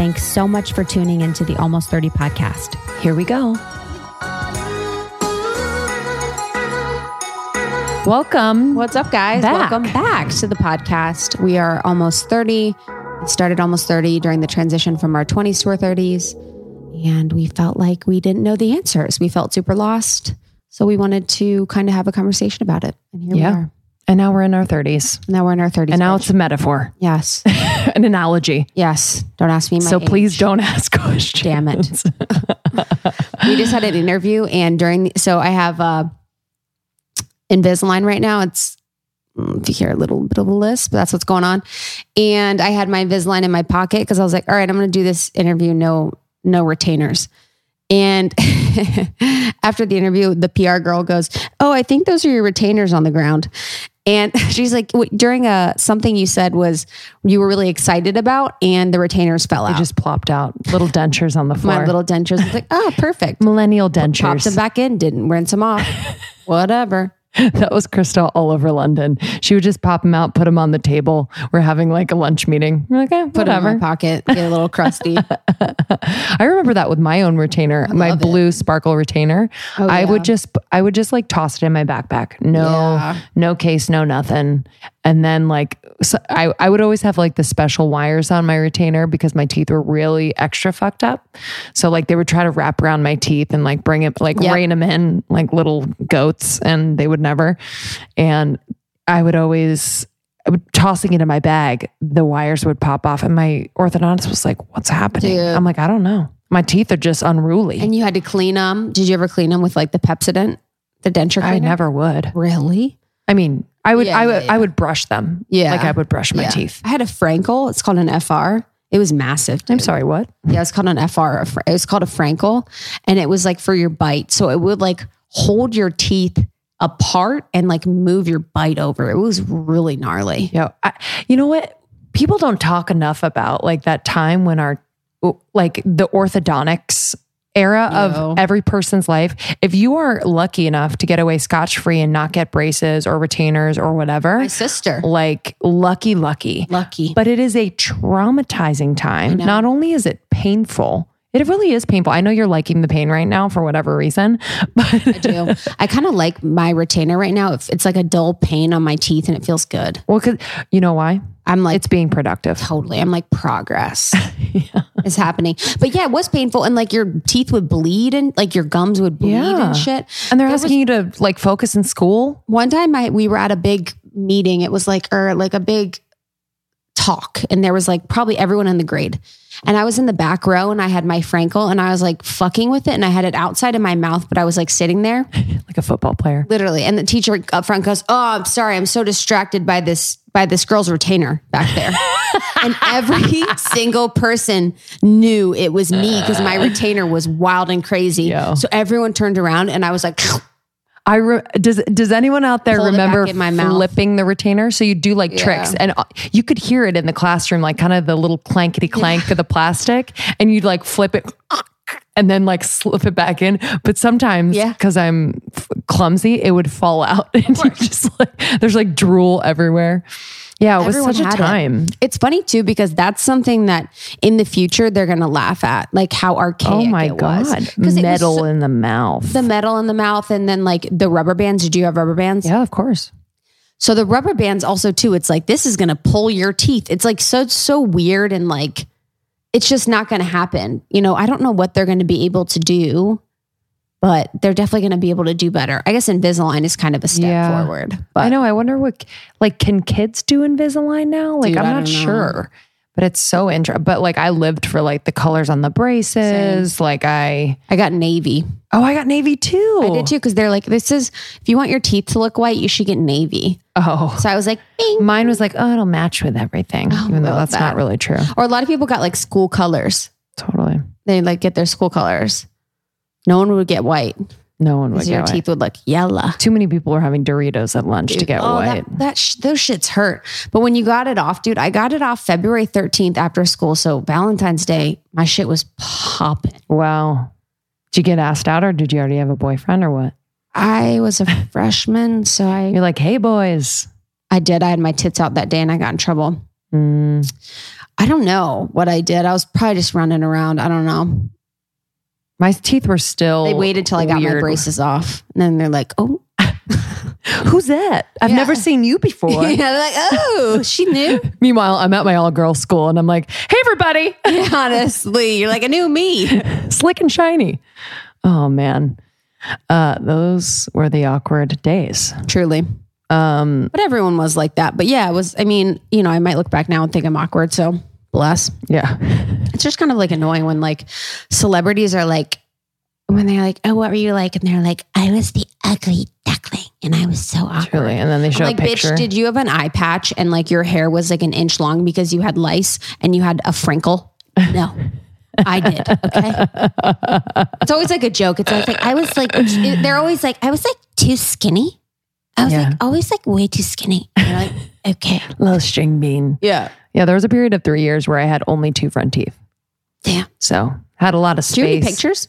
Thanks so much for tuning into the Almost 30 podcast. Here we go. Welcome. What's up, guys? Back. Welcome back to the podcast. We are almost 30. We started almost 30 during the transition from our 20s to our 30s. And we felt like we didn't know the answers. We felt super lost. So we wanted to kind of have a conversation about it. And here Yeah. we are. And now we're in our 30s. Now we're in our 30s. And now bitch. it's a metaphor, yes. an analogy. Yes. Don't ask me my so age. please don't ask questions. Damn it. we just had an interview and during the, so I have uh Invisalign right now. It's mm, if you hear a little bit of a but that's what's going on. And I had my Invisalign in my pocket because I was like, all right, I'm gonna do this interview, no, no retainers. And after the interview, the PR girl goes, "Oh, I think those are your retainers on the ground." And she's like, during a something you said was you were really excited about, and the retainers fell They out. just plopped out little dentures on the floor. my little dentures. I was like, oh, perfect. millennial dentures. Popped them back in, didn't rinse them off. Whatever. that was Krista all over London. She would just pop them out, put them on the table. We're having like a lunch meeting. We're like, eh, Put it in whatever. my pocket, get a little crusty. I remember that with my own retainer, my it. blue sparkle retainer. Oh, I yeah. would just, I would just like toss it in my backpack. No, Yeah. no case, no nothing. And then like, so I, I would always have like the special wires on my retainer because my teeth were really extra fucked up. So like they would try to wrap around my teeth and like bring it, like Yep. rein them in like little goats and they would never. And I would always, I would- tossing it in my bag, the wires would pop off, and my orthodontist was like, "What's happening?" Dude. I'm like, "I don't know. My teeth are just unruly." and you had to clean them. Did you ever clean them with like the Pepsodent, the denture cleaner? I never would. Really? I mean, I would, Yeah, I would, yeah. I would brush them. Yeah. like I would brush my Yeah. teeth. I had a Frankel. It's called an FR. It was massive. I'm sorry, what? Yeah, it's called an Fr- It was called a Frankel, and it was like for your bite. So it would like hold your teeth apart and like move your bite over. It was really gnarly. Yo, I, you know what? People don't talk enough about like that time when our, like the orthodontics era Yo. of every person's life. If you are lucky enough to get away scotch free and not get braces or retainers or whatever, My sister, like lucky, lucky. lucky. But it is a traumatizing time. Not only is it painful, it really is painful. I know you're liking the pain right now for whatever reason, but I do. I kind of like my retainer right now. It's like a dull pain on my teeth and it feels good. well, cause you know why? I'm like It's being productive. totally. I'm like progress is happening. But yeah, it was painful and like your teeth would bleed and like your gums would bleed Yeah. and shit. And they're There asking you to like focus in school. One time I we were at a big meeting. It was like or like a big talk and there was like probably everyone in the grade. And I was in the back row and I had my Frankel and I was like fucking with it and I had it outside of my mouth, but I was like sitting there like a football player. literally. And the teacher up front goes, "Oh, I'm sorry. I'm so distracted by this by this girl's retainer back there." and every single person knew it was me because my retainer was wild and crazy. Yo. So everyone turned around and I was like, I re- does does anyone out there remember flipping the retainer? So you do like tricks, and uh, you could hear it in the classroom, like kind of the little clankety clank of the plastic, and you'd like flip it. And then like slip it back in, but sometimes Yeah. because I'm f- clumsy, it would fall out, and you just like there's like drool everywhere. Yeah, it was Everyone such a had it. time. It's funny too because that's something that in the future they're gonna laugh at, like how archaic. Oh my god, metal so- in the mouth. the metal in the mouth, and then like the rubber bands. Did you have rubber bands? yeah, of course. So the rubber bands also too. It's like this is gonna pull your teeth. It's like so so weird and like it's just not gonna happen. You know, I don't know what they're gonna be able to do, but they're definitely gonna be able to do better. I guess Invisalign is kind of a step Yeah. forward. But I know. I wonder what like can kids do Invisalign now? Like Dude, I'm not sure. but it's so interesting. But like I lived for like the colors on the braces. Like I, I got navy. oh, I got navy too. I did too because they're like, this is if you want your teeth to look white, you should get navy. Oh, So I was like, bing. mine was like, oh, it'll match with everything, oh, even though that's that. not really true. Or a lot of people got like school colors. Totally, They like get their school colors. No one would get white no one would your teeth would look yellow. Too many people were having Doritos at lunch to get oh, white. That, that sh- those shits hurt. But when you got it off, dude, I got it off February 13th after school. So Valentine's Day, my shit was popping. Wow. Did you get asked out, or did you already have a boyfriend, or what? I was a freshman, so I You're like, hey, boys. I did. I had my tits out that day and I got in trouble. Mm, I don't know what I did. I was probably just running around. I don't know. My teeth were still. They waited till I got my braces off. And then they're like, oh. Who's that? I've Yeah. never seen you before. yeah, they're like, oh, she knew. Meanwhile, I'm at my all girls school and I'm like, hey, everybody, Honestly, you're like, a new me. slick and shiny. Oh, man. Uh, those were the awkward days. Truly. Um, But everyone was like that. But yeah, it was, I mean, you know, I might look back now and think I'm awkward. So bless. yeah. It's just kind of like annoying when like celebrities are like, when they're like, oh, what were you like? And they're like, I was the ugly duckling and I was so awkward. Truly. And then they show like, a picture. bitch, did you have an eye patch and like your hair was like an inch long because you had lice and you had a frinkle? No. I did. Okay. It's always like a joke. It's always like, I was like, they're always like, I was like too skinny. I was Yeah. like, always like way too skinny. And like, okay. Little string bean. Yeah. Yeah. There was a period of three years where I had only two front teeth. Yeah. So had a lot of Do you have any space. pictures?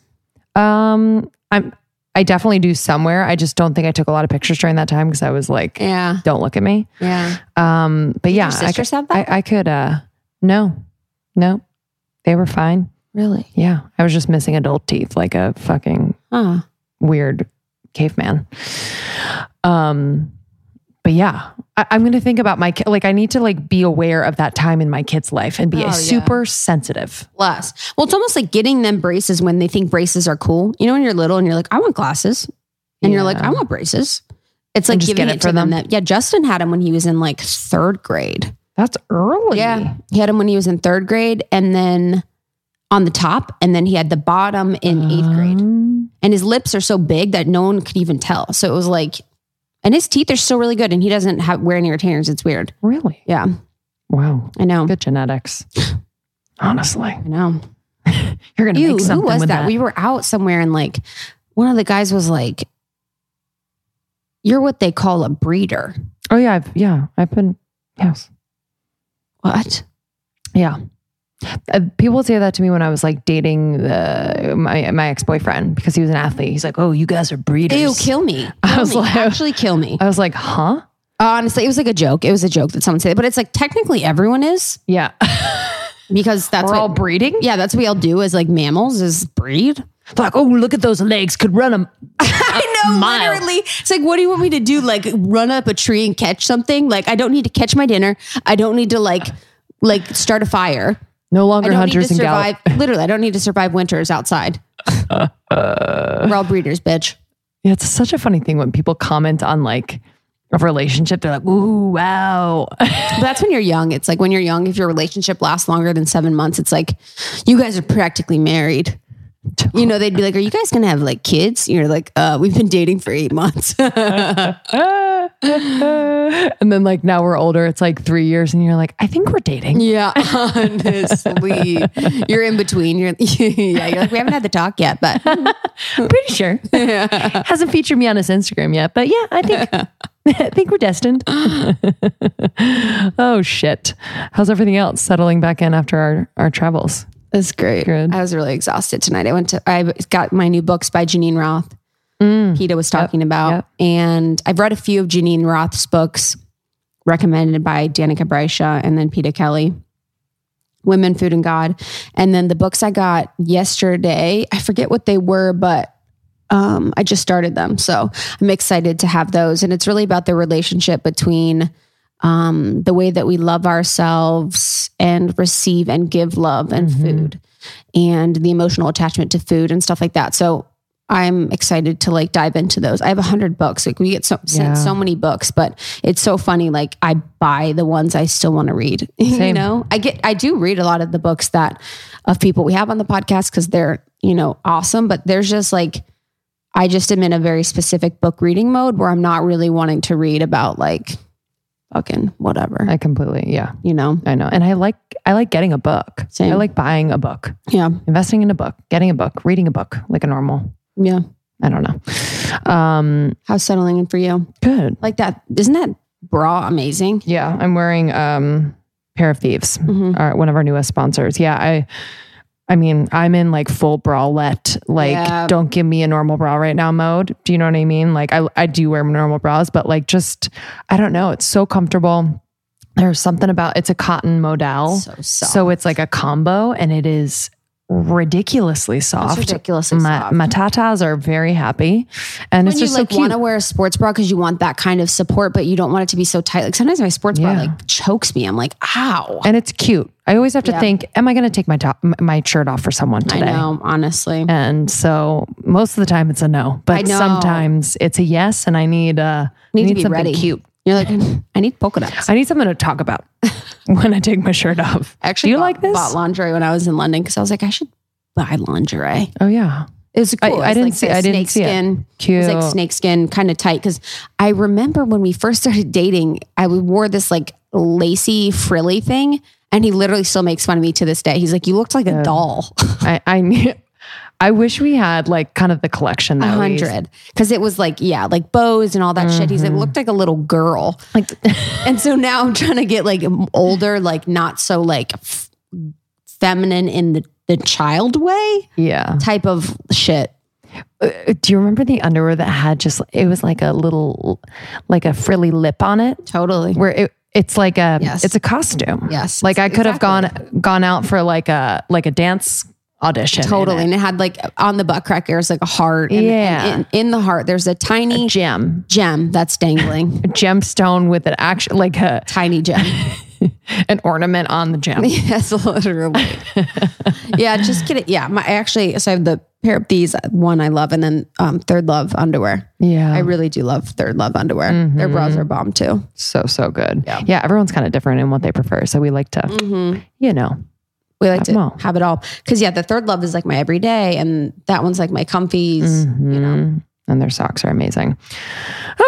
Um, I'm, I definitely do somewhere. I just don't think I took a lot of pictures during that time because I was like, Yeah. don't look at me. Yeah. Um, but yeah, your I sisters could, that? I, I could, uh, no, no, they were fine. Really? Yeah. I was just missing adult teeth like a fucking Huh. weird caveman. Um, but yeah, I, I'm going to think about my, ki- like, I need to like be aware of that time in my kid's life and be Oh, yeah. super sensitive. Less. Well, it's almost like getting them braces when they think braces are cool. You know, when you're little and you're like, I want glasses. And you're like, I want braces. It's like giving it, it to them. them. That, yeah, Justin had him when he was in like third grade. That's early. Yeah. He had him when he was in third grade and then on the top. And then he had the bottom in eighth grade. Um, And his lips are so big that no one could even tell. So it was like, and his teeth are still really good. And he doesn't have wear any retainers. It's weird. Really? Yeah. Wow. I know. Good genetics. Honestly, I know. you're going to Ew, make who something was with that? that. We were out somewhere and like one of the guys was like, You're what they call a breeder. oh yeah. I've, yeah. I've been, yes. What? Yeah. Uh, people say that to me when I was like dating the, my my ex boyfriend because he was an athlete. He's like, "Oh, you guys are breeders." Ew, kill me. Kill I was me. like- actually kill me. I was like, "Huh?" Honestly, it was like a joke. It was a joke that someone said, but it's like technically everyone is Yeah, because that's we're what all breeding. yeah, that's what we all do as like mammals is breed. They're like, "Oh, look at those legs! Could run them." I know, mile. literally. It's like, what do you want me to do? Like run up a tree and catch something? Like I don't need to catch my dinner. I don't need to like like start a fire. No longer hunters and survive. gallop. Literally, I don't need to survive winters outside. We're all breeders, bitch. Yeah, it's such a funny thing when people comment on like a relationship. They're like, "Ooh, wow." That's when you're young. It's like when you're young, if your relationship lasts longer than seven months, it's like you guys are practically married. You know, they'd be like, Are you guys gonna have like kids? You're like, uh, we've been dating for eight months. and then like now we're older. It's like three years, and you're like, "I think we're dating." yeah, honestly. You're in between. You're yeah, you're like, we haven't had the talk yet, but Pretty sure. Hasn't featured me on his Instagram yet, but yeah, I think I think we're destined. oh shit. How's everything else settling back in after our, our travels? That's great. Good. I was really exhausted tonight. I went to I got my new books by Geneen Roth. Mm. Peta was talking about. yep. And I've read a few of Geneen Roth's books recommended by Danica Brescia and then Peta Kelly. Women, Food, and God. And then the books I got yesterday, I forget what they were, but um, I just started them. So I'm excited to have those. And it's really about the relationship between um, the way that we love ourselves and receive and give love and Mhm. food and the emotional attachment to food and stuff like that. So I'm excited to like dive into those. I have a hundred books. Like we get so sent Yeah. so many books, but it's so funny. Like I buy the ones I still want to read. you know, I get I do read a lot of the books that of people we have on the podcast because they're you know awesome. But there's just like I just am in a very specific book reading mode where I'm not really wanting to read about like fucking whatever. I completely, yeah, you know, I know. And I like, I like getting a book. Same. I like buying a book, yeah, investing in a book, getting a book, reading a book like a normal. yeah. I don't know. Um, How's settling in for you? good. Like that? Isn't that bra amazing? Yeah, I'm wearing um pair of thieves, Mhm. our, one of our newest sponsors. Yeah, I I mean, I'm in like full bralette, like Yeah. don't give me a normal bra right now mode. Do you know what I mean? Like I I do wear normal bras, but like just I don't know, it's so comfortable. There's something about it's a cotton modal. So soft. So it's like a combo and it is ridiculously It's soft. ridiculously My, soft. my tatas are very happy. And when it's you just like so cute. want to wear a sports bra because you want that kind of support, but you don't want it to be so tight. Like sometimes my sports bra like chokes me. I'm like, ow. and it's cute. I always have to Yeah. think, am I going to take my top, my shirt off for someone today? I know, honestly. And so most of the time it's a no, but sometimes it's a yes. And I need, uh, Need be something ready. cute. You're like, I need polka dots. I need something to talk about when I take my shirt off. Actually Do you bought, like this? bought lingerie when I was in London because I was like, I should buy lingerie. Oh yeah. It was cool. I It was didn't like see- I didn't see it. Cute. It was like snake skin, kind of tight. Because I remember when we first started dating, I wore this like lacy frilly thing, and he literally still makes fun of me to this day. He's like, "You looked like a doll." I, I, ne- I wish we had like kind of the collection that we- hundred, because it was like yeah, like bows and all that shit. He's like looked like a little girl, Like, and so now I'm trying to get like older, like not so like f- feminine in the the child way yeah. type of shit. Uh, Do you remember the underwear that had just, it was like a little, like a frilly lip on it Totally. where it, it's like a, Yes. it's a costume. Yes, Like I could have gone, gone out for like a, like a dance audition. Totally. And it had like on the butt crack, there's like a heart. And, Yeah. and in, in the heart, there's a tiny Gem, gem that's dangling. a gemstone with an action, like a, tiny gem. an ornament on the gem. yes, literally. yeah, just kidding. Yeah. My I actually so I have the pair of these one I love and then um third love underwear. Yeah. I really do love third love underwear. Their bras are bomb too. so, so good. Yeah. Yeah. everyone's kind of different in what they prefer. So we like to, Mm-hmm. you know, We like to all. have it all. Cause yeah, the third love is like my everyday and that one's like my comfies, you know. And their socks are amazing.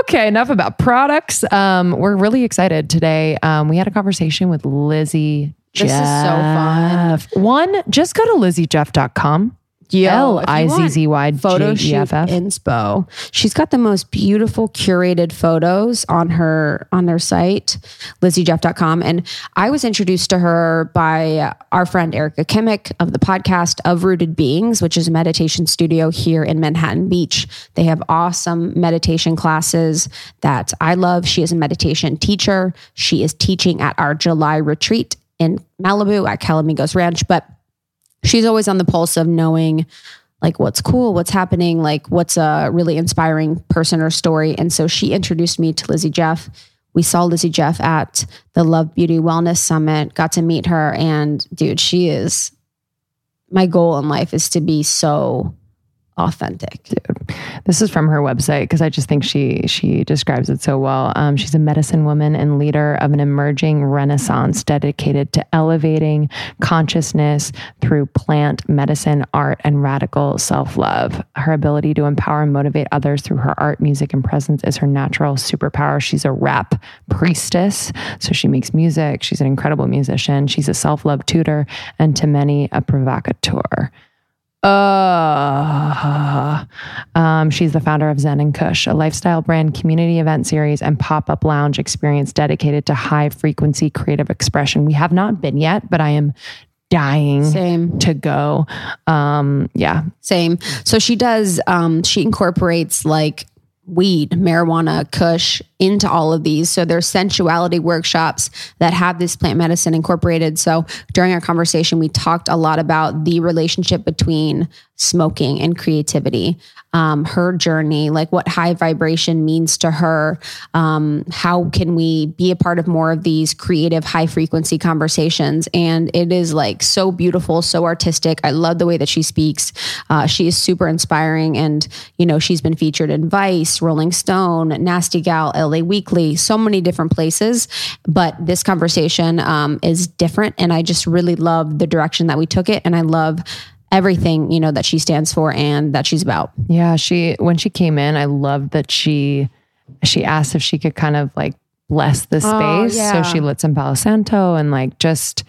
Okay, enough about products. Um, we're really excited today. Um, we had a conversation with Lizzy. This is so fun. One, just go to lizzyjeff.com. L I Z Z Y photo shoot inspo. She's got the most beautiful curated photos on her on their site, lizzyjeff.com. And I was introduced to her by our friend Erica Kimmick of the podcast of Rooted Beings, which is a meditation studio here in Manhattan Beach. They have awesome meditation classes that I love. She is a meditation teacher. She is teaching at our July retreat in Malibu at Calamigos Ranch. But she's always on the pulse of knowing like what's cool, what's happening, like what's a really inspiring person or story. And so she introduced me to Lizzy Jeff. We saw Lizzy Jeff at the Love Beauty Wellness Summit, got to meet her. And dude, she is my goal in life is to be so authentic. This is from her website because I just think she she describes it so well. Um, she's a medicine woman and leader of an emerging renaissance dedicated to elevating consciousness through plant medicine, art, and radical self love. Her ability to empower and motivate others through her art, music, and presence is her natural superpower. She's a rap priestess, so she makes music. She's an incredible musician. She's a self love tutor, and to many, a provocateur. Uh, um, she's the founder of Zen and Kush, a lifestyle brand, community event series, and pop up lounge experience dedicated to high frequency creative expression. We have not been yet, but I am dying Same. to go. Um, yeah, Same. So she does, um, she incorporates like weed, marijuana, kush into all of these. So there's sensuality workshops that have this plant medicine incorporated. So during our conversation, we talked a lot about the relationship between smoking and creativity, um, her journey, like what high vibration means to her. Um, how can we be a part of more of these creative, high frequency conversations? And it is like so beautiful, so artistic. I love the way that she speaks. Uh, she is super inspiring. And, you know, she's been featured in Vice, Rolling Stone, Nasty Gal, LA Weekly, so many different places. But this conversation um, is different. And I just really love the direction that we took it. And I love everything you know that she stands for and that she's about. Yeah, she when she came in, I loved that she she asked if she could kind of like bless the oh, space. Oh, yeah. So she lit some Palo Santo and like just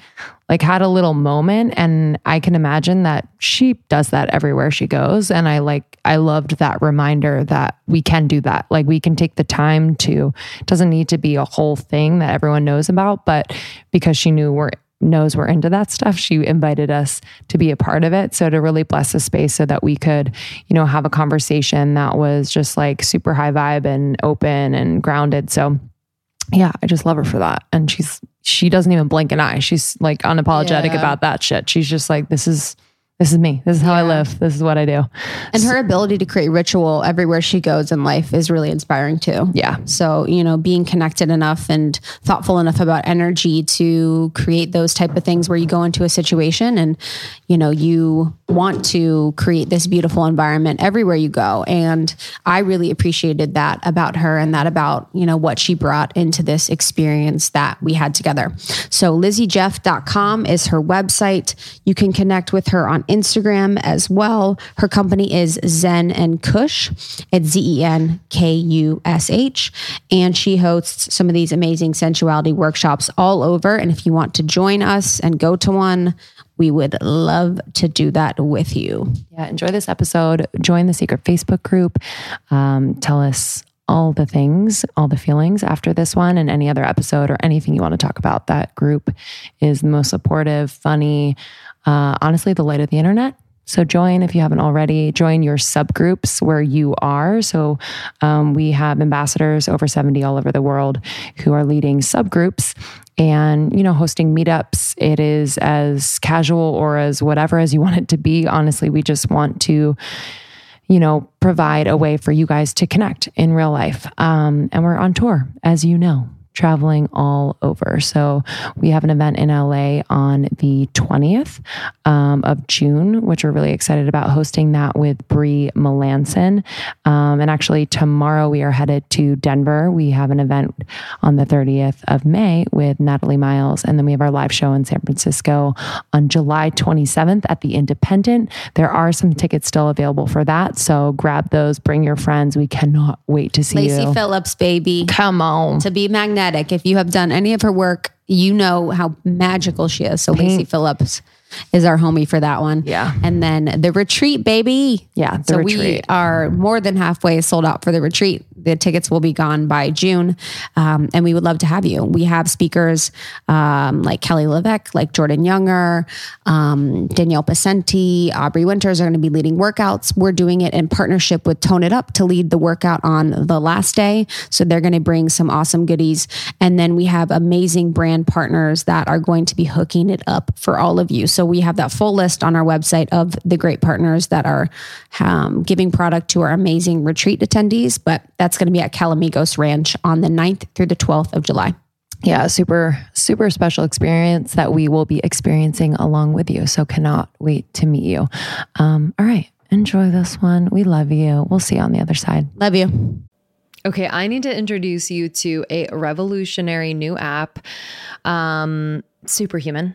like had a little moment and I can imagine that she does that everywhere she goes and I like I loved that reminder that we can do that. Like we can take the time to doesn't need to be a whole thing that everyone knows about, but because she knew we're knows we're into that stuff, she invited us to be a part of it. So to really bless the space so that we could, you know, have a conversation that was just like super high vibe and open and grounded. So yeah, I just love her for that. And she's she doesn't even blink an eye. She's like unapologetic yeah. about that shit. She's just like, this is this is me. This is how yeah. I live. This is what I do. And her ability to create ritual everywhere she goes in life is really inspiring too. Yeah. So, you know, being connected enough and thoughtful enough about energy to create those type of things where you go into a situation and, you know, you want to create this beautiful environment everywhere you go. And I really appreciated that about her and that about, you know, what she brought into this experience that we had together. So lizzyjeff.com is her website. You can connect with her on Instagram as well. Her company is Zen and Kush. It's Z E N K U S H. And she hosts some of these amazing sensuality workshops all over. And if you want to join us and go to one, we would love to do that with you. Yeah, enjoy this episode. Join the secret Facebook group. Um, tell us all the things, all the feelings after this one and any other episode or anything you want to talk about. That group is the most supportive, funny, uh, honestly, the light of the internet. So join if you haven't already. Join your subgroups where you are. So um, we have ambassadors over 70 all over the world who are leading subgroups and you know hosting meetups it is as casual or as whatever as you want it to be honestly we just want to you know provide a way for you guys to connect in real life um, and we're on tour as you know traveling all over. So we have an event in LA on the 20th um, of June, which we're really excited about hosting that with Bree Melanson. Um, and actually, tomorrow we are headed to Denver. We have an event on the 30th of May with Natalie Miles. And then we have our live show in San Francisco on July 27th at the Independent. There are some tickets still available for that. So grab those, bring your friends. We cannot wait to see Lacy you. Phillips, baby. Come on. To be magnetic magnetic. If you have done any of her work, you know how magical she is. So. Lacy Phillips is our homie for that one. Yeah. And then the retreat, baby. Yeah. so retreat. we are more than halfway sold out for the retreat. The tickets will be gone by June. Um, and we would love to have you. We have speakers um, like Kelly LeVeque, like Jordan Younger, um, Danielle Pacenti, Aubrey Winters are going to be leading workouts. We're doing it in partnership with Tone It Up to lead the workout on the last day. So they're going to bring some awesome goodies. And then we have amazing brand partners that are going to be hooking it up for all of you. So we have that full list on our website of the great partners that are um, giving product to our amazing retreat attendees. But that's going to be at Calamigos Ranch on the 9th through the 12th of July. Yeah, super, super special experience that we will be experiencing along with you. So cannot wait to meet you. Um, all right. Enjoy this one. We love you. We'll see you on the other side. Love you. Okay, I need to introduce you to a revolutionary new app, um, Superhuman.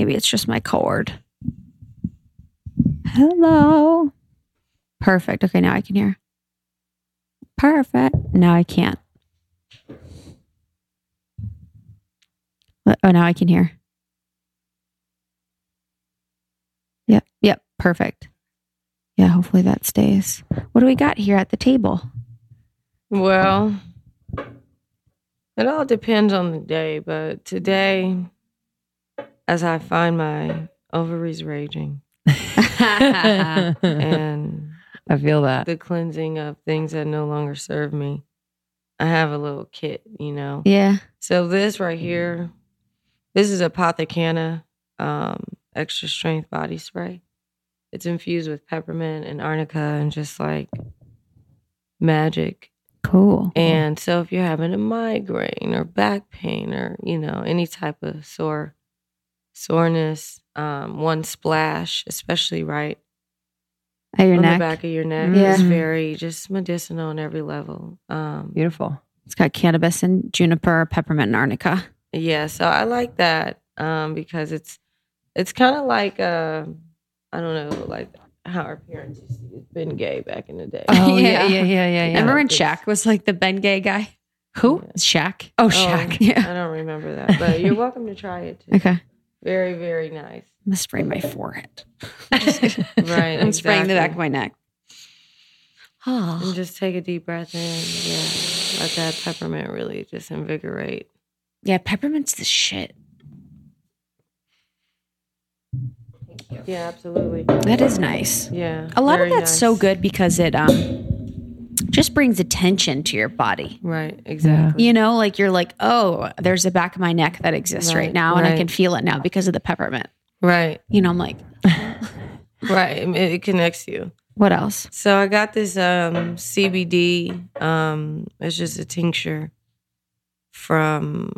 Maybe it's just my cord. Hello. Perfect. Okay, now I can hear. Perfect. Now I can't. Oh, now I can hear. Yep. Yep. Perfect. Yeah, hopefully that stays. What do we got here at the table? Well, It all depends on the day, but today, as I find my ovaries raging and I feel that. the cleansing of things that no longer serve me, I have a little kit, you know. yeah. So this right here, this is Apothecanna um, extra strength body spray. It's infused with peppermint and arnica and just like magic. Cool. And so if you're having a migraine or back pain or, you know, any type of sore soreness, um, one splash, especially right At your on neck. the back of your neck Yeah. is very just medicinal on every level. Um, Beautiful. It's got cannabis and juniper, peppermint, and arnica. Yeah, so I like that um, because it's it's kind of like uh, I don't know, like how our parents used to use Ben Gay back in the day. Oh Yeah. yeah, yeah, yeah, yeah. yeah. Remember when Shaq was like the Ben Gay guy? Who? Yeah. Shaq. Oh, Oh, Yeah. I don't remember that, but you're welcome to try it too. Okay. Very, very nice. I'm gonna spray my forehead. Right, I'm spraying the back of my neck. Oh. And Oh. just take a deep breath in. Yeah, let that peppermint really just invigorate. Yeah, peppermint's the shit. Yeah, absolutely. That is nice. Yeah, A lot of that's so good because it um just brings attention to your body. Right, exactly. You know, like you're like, oh, there's a back of my neck that exists right, Right, now, and I can feel it now because of the peppermint. Right, You know, I'm like, right. It, connects you. what else? So I got this um, CBD. Um, it's just a tincture from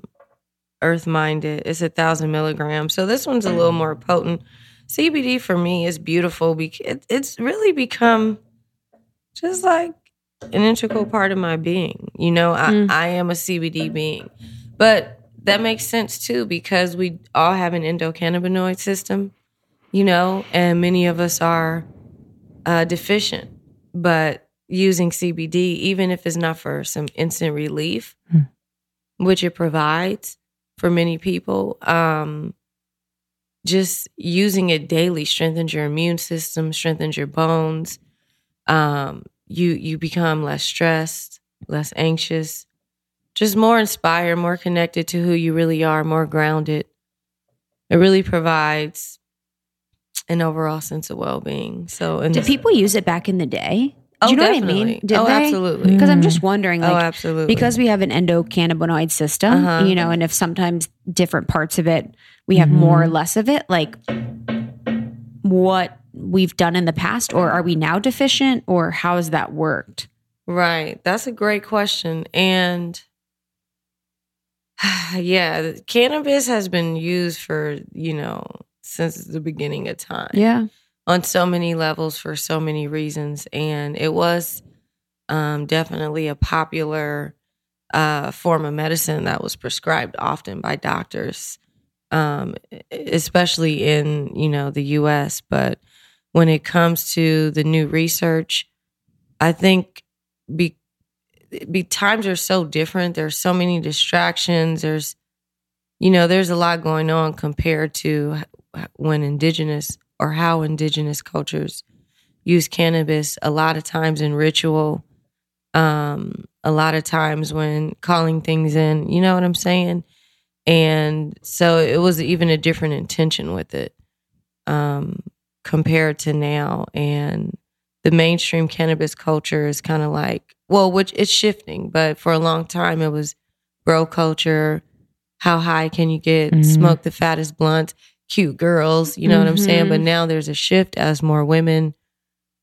Earth Minded. It's a thousand milligrams. So this one's a little more potent. CBD for me is beautiful because it, it's really become just like an integral part of my being. You know, I, Mm. I am a CBD being, but that makes sense too because we all have an endocannabinoid system. You know, and many of us are uh, deficient, but using CBD, even if it's not for some instant relief, Hmm. which it provides for many people, um, just using it daily strengthens your immune system, strengthens your bones. Um, you you become less stressed, less anxious, just more inspired, more connected to who you really are, more grounded. It really provides an overall sense of well being. So, and Did people use it back in the day? Oh, Do you know definitely. what I mean? Did oh, they? absolutely. Because I'm just wondering, oh, absolutely. because we have an endocannabinoid system, Uh-huh. you know, and if sometimes different parts of it we have more or less of it, like what we've done in the past, or are we now deficient, or how has that worked? Right. That's a great question. And yeah, cannabis has been used for, you know, since the beginning of time Yeah. on so many levels for so many reasons. And it was um, definitely a popular uh, form of medicine that was prescribed often by doctors, um, especially in, you know, the US. But when it comes to the new research, I think be, be times are so different. There's so many distractions. There's, you know, there's a lot going on compared to when indigenous or how indigenous cultures use cannabis. A lot of times in ritual, um, a lot of times when calling things in. You know what I'm saying? And so it was even a different intention with it um, compared to now. And the mainstream cannabis culture is kind of like, well, which it's shifting, but for a long time it was bro culture. How high can you get? Mhm. Smoke the fattest blunt, cute girls. You know what I'm saying? But now there's a shift as more women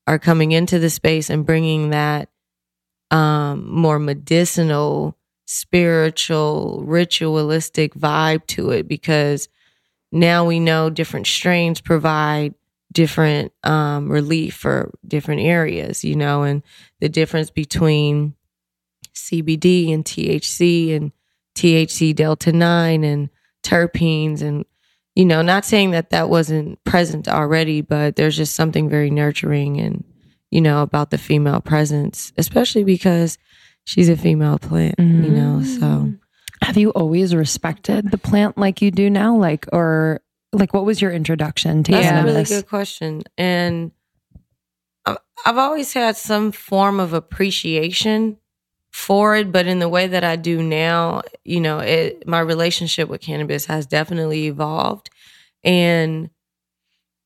are coming into the space and bringing that um, more medicinal, spiritual, ritualistic vibe to it because now we know different strains provide different um, relief for different areas, you know, and the difference between CBD and THC and THC Delta 9 and terpenes and you know, not saying that that wasn't present already, but there's just something very nurturing and, you know, about the female presence, especially because she's a female plant, you know, so. Have you always respected the plant like you do now? Like, or like, what was your introduction to That's a cannabis? really good question. And I've, I've always had some form of appreciation for it, but in the way that I do now, you know, it my relationship with cannabis has definitely evolved. And,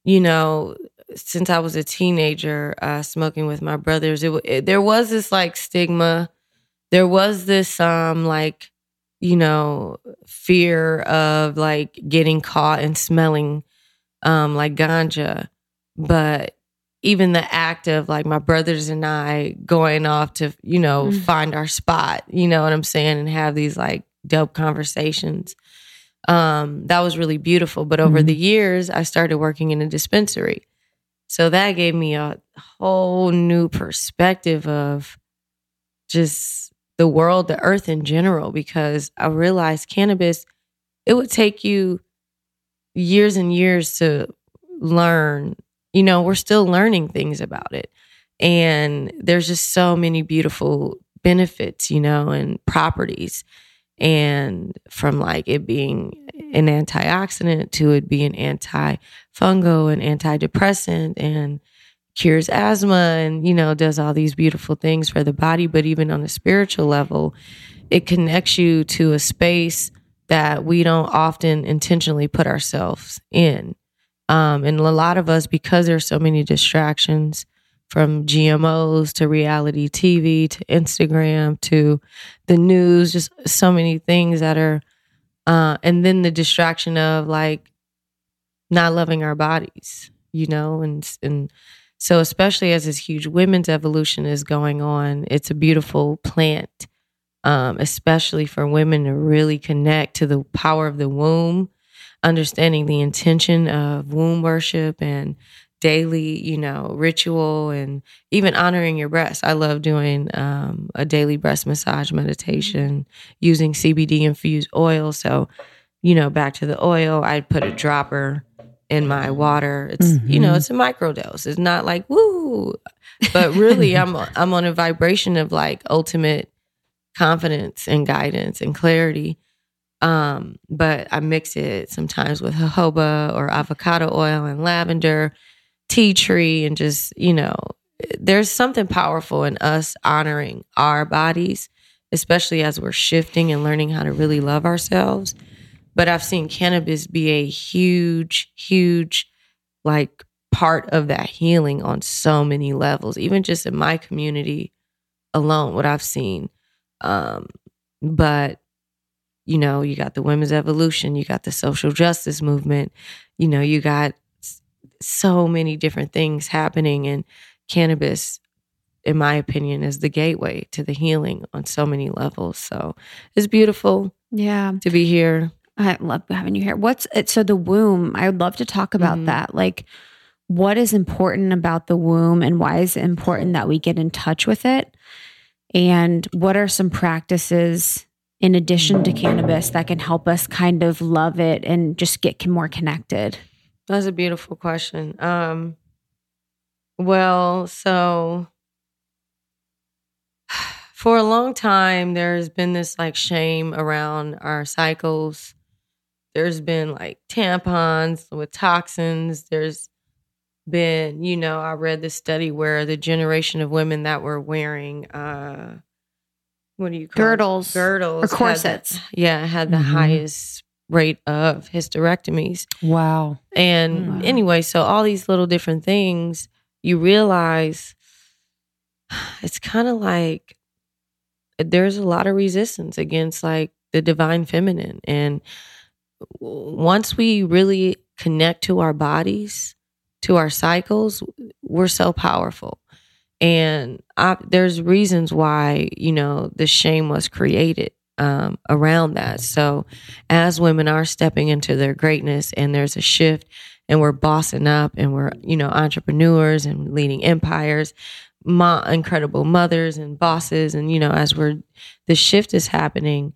you know, since I was a teenager, uh, smoking with my brothers, it, it there was this like stigma. There was this um like, you know, fear of like getting caught and smelling um like ganja. But even the act of like my brothers and I going off to, you know, mm. find our spot, you know what I'm saying, and have these like dope conversations. Um, that was really beautiful. But over mm. the years, I started working in a dispensary. So that gave me a whole new perspective of just the world, the earth in general, because I realized cannabis, it would take you years and years to learn you know, we're still learning things about it. And there's just so many beautiful benefits, you know, and properties. And from like it being an antioxidant to it being anti-fungal and antidepressant and cures asthma and, you know, does all these beautiful things for the body. But even on a spiritual level, it connects you to a space that we don't often intentionally put ourselves in. Um, and a lot of us, because there's so many distractions from GMOs to reality TV to Instagram to the news, just so many things that are, uh, and then the distraction of like not loving our bodies, you know, and and so especially as this huge women's evolution is going on, it's a beautiful plant, um, especially for women to really connect to the power of the womb understanding the intention of womb worship and daily, you know, ritual and even honoring your breast. I love doing um, a daily breast massage meditation using CBD infused oil. So, you know, back to the oil, I'd put a dropper in my water. It's mm-hmm. you know, mm-hmm. it's a micro dose. It's not like woo, but really, I'm I'm on a vibration of like ultimate confidence and guidance and clarity. Um, but I mix it sometimes with jojoba or avocado oil and lavender, tea tree, and just, you know, there's something powerful in us honoring our bodies, especially as we're shifting and learning how to really love ourselves. But I've seen cannabis be a huge, huge, like part of that healing on so many levels, even just in my community alone, what I've seen. Um, but you know, you got the women's evolution, you got the social justice movement, you know, you got so many different things happening and cannabis in my opinion is the gateway to the healing on so many levels. So, it's beautiful. Yeah. To be here. I love having you here. What's it? So the womb, I would love to talk about mm-hmm. that. Like what is important about the womb and why is it important that we get in touch with it? And what are some practices in addition to cannabis that can help us kind of love it and just get more connected? That's a beautiful question. Um, well, so for a long time, there's been this like shame around our cycles. There's been like tampons with toxins. There's been, you know, I read this study where the generation of women that were wearing uh, what do you call girdles, it? girdles, or corsets? Had yeah, had the mm-hmm. highest rate of hysterectomies. Wow. And wow. anyway, so all these little different things, you realize it's kind of like there's a lot of resistance against like the divine feminine and once we really connect to our bodies to our cycles we're so powerful. And I, there's reasons why you know the shame was created um, around that. So as women are stepping into their greatness and there's a shift and we're bossing up and we're you know entrepreneurs and leading empires mo- incredible mothers and bosses and you know as we're the shift is happening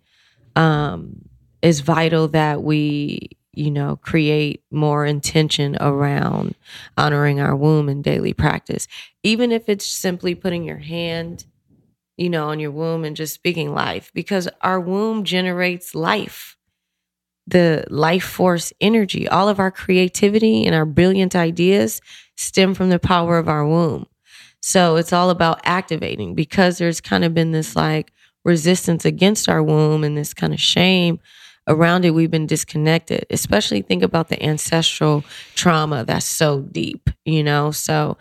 um it's vital that we you know, create more intention around honoring our womb in daily practice. Even if it's simply putting your hand, you know, on your womb and just speaking life, because our womb generates life, the life force energy. All of our creativity and our brilliant ideas stem from the power of our womb. So it's all about activating because there's kind of been this like, resistance against our womb and this kind of shame around it, we've been disconnected. Especially think about the ancestral trauma that's so deep, you know? So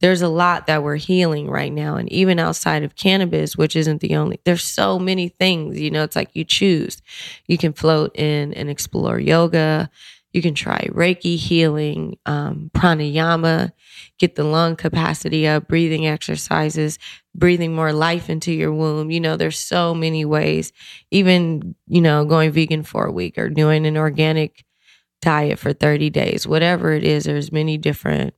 there's a lot that we're healing right now. And even outside of cannabis, which isn't the only, there's so many things, you know, it's like you choose. You can float in and explore yoga. You can try Reiki healing, um, pranayama, get the lung capacity up, breathing exercises, breathing more life into your womb. You know, there's so many ways, even, you know, going vegan for a week or doing an organic diet for 30 days, whatever it is, there's many different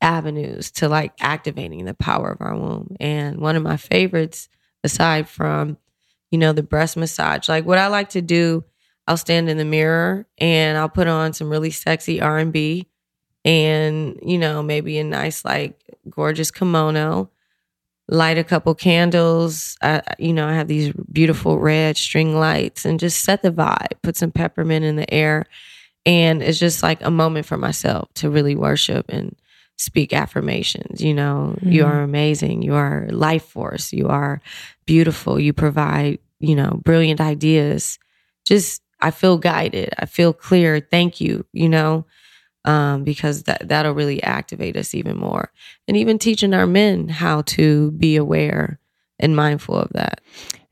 avenues to like activating the power of our womb. And one of my favorites, aside from, you know, the breast massage, like what I like to do, I'll stand in the mirror and I'll put on some really sexy R and B and, you know, maybe a nice, like gorgeous kimono, light a couple candles. I, you know, I have these beautiful red string lights and just set the vibe, put some peppermint in the air. And it's just like a moment for myself to really worship and speak affirmations. You know, mm-hmm. you are amazing. You are life force. You are beautiful. You provide, you know, brilliant ideas. Just, I feel guided. I feel clear. Thank you, you know, um, because that, that'll really activate us even more. And even teaching our men how to be aware and mindful of that.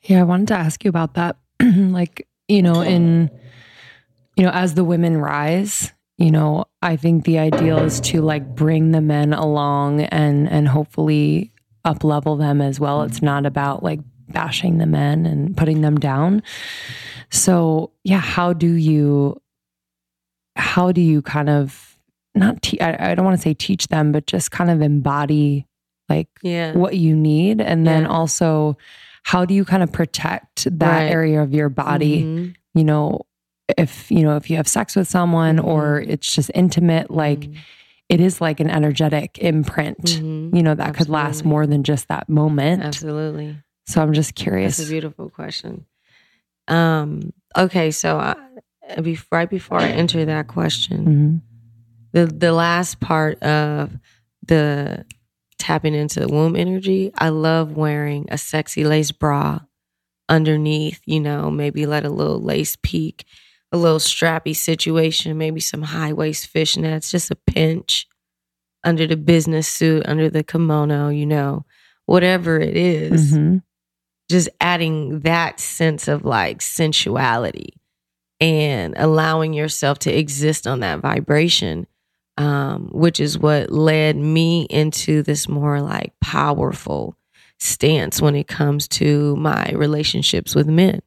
Yeah, I wanted to ask you about that. like, you know, in, you know, as the women rise, you know, I think the ideal is to like bring the men along and and hopefully up level them as well. It's not about like bashing the men and putting them down. So, yeah, how do you how do you kind of not te- I, I don't want to say teach them, but just kind of embody like yeah. what you need and then yeah. also how do you kind of protect that right. area of your body? Mm-hmm. You know, if you know if you have sex with someone mm-hmm. or it's just intimate like mm-hmm. it is like an energetic imprint mm-hmm. you know that Absolutely. could last more than just that moment Absolutely. So I'm just curious. That's a beautiful question. Um, okay, so I, right before I enter that question, mm-hmm. the the last part of the tapping into the womb energy, I love wearing a sexy lace bra underneath. You know, maybe let a little lace peek a little strappy situation, maybe some high waist fishnets, just a pinch under the business suit, under the kimono, you know, whatever it is, mm-hmm. Just adding that sense of like sensuality and allowing yourself to exist on that vibration, um, which is what led me into this more like powerful stance when it comes to my relationships with men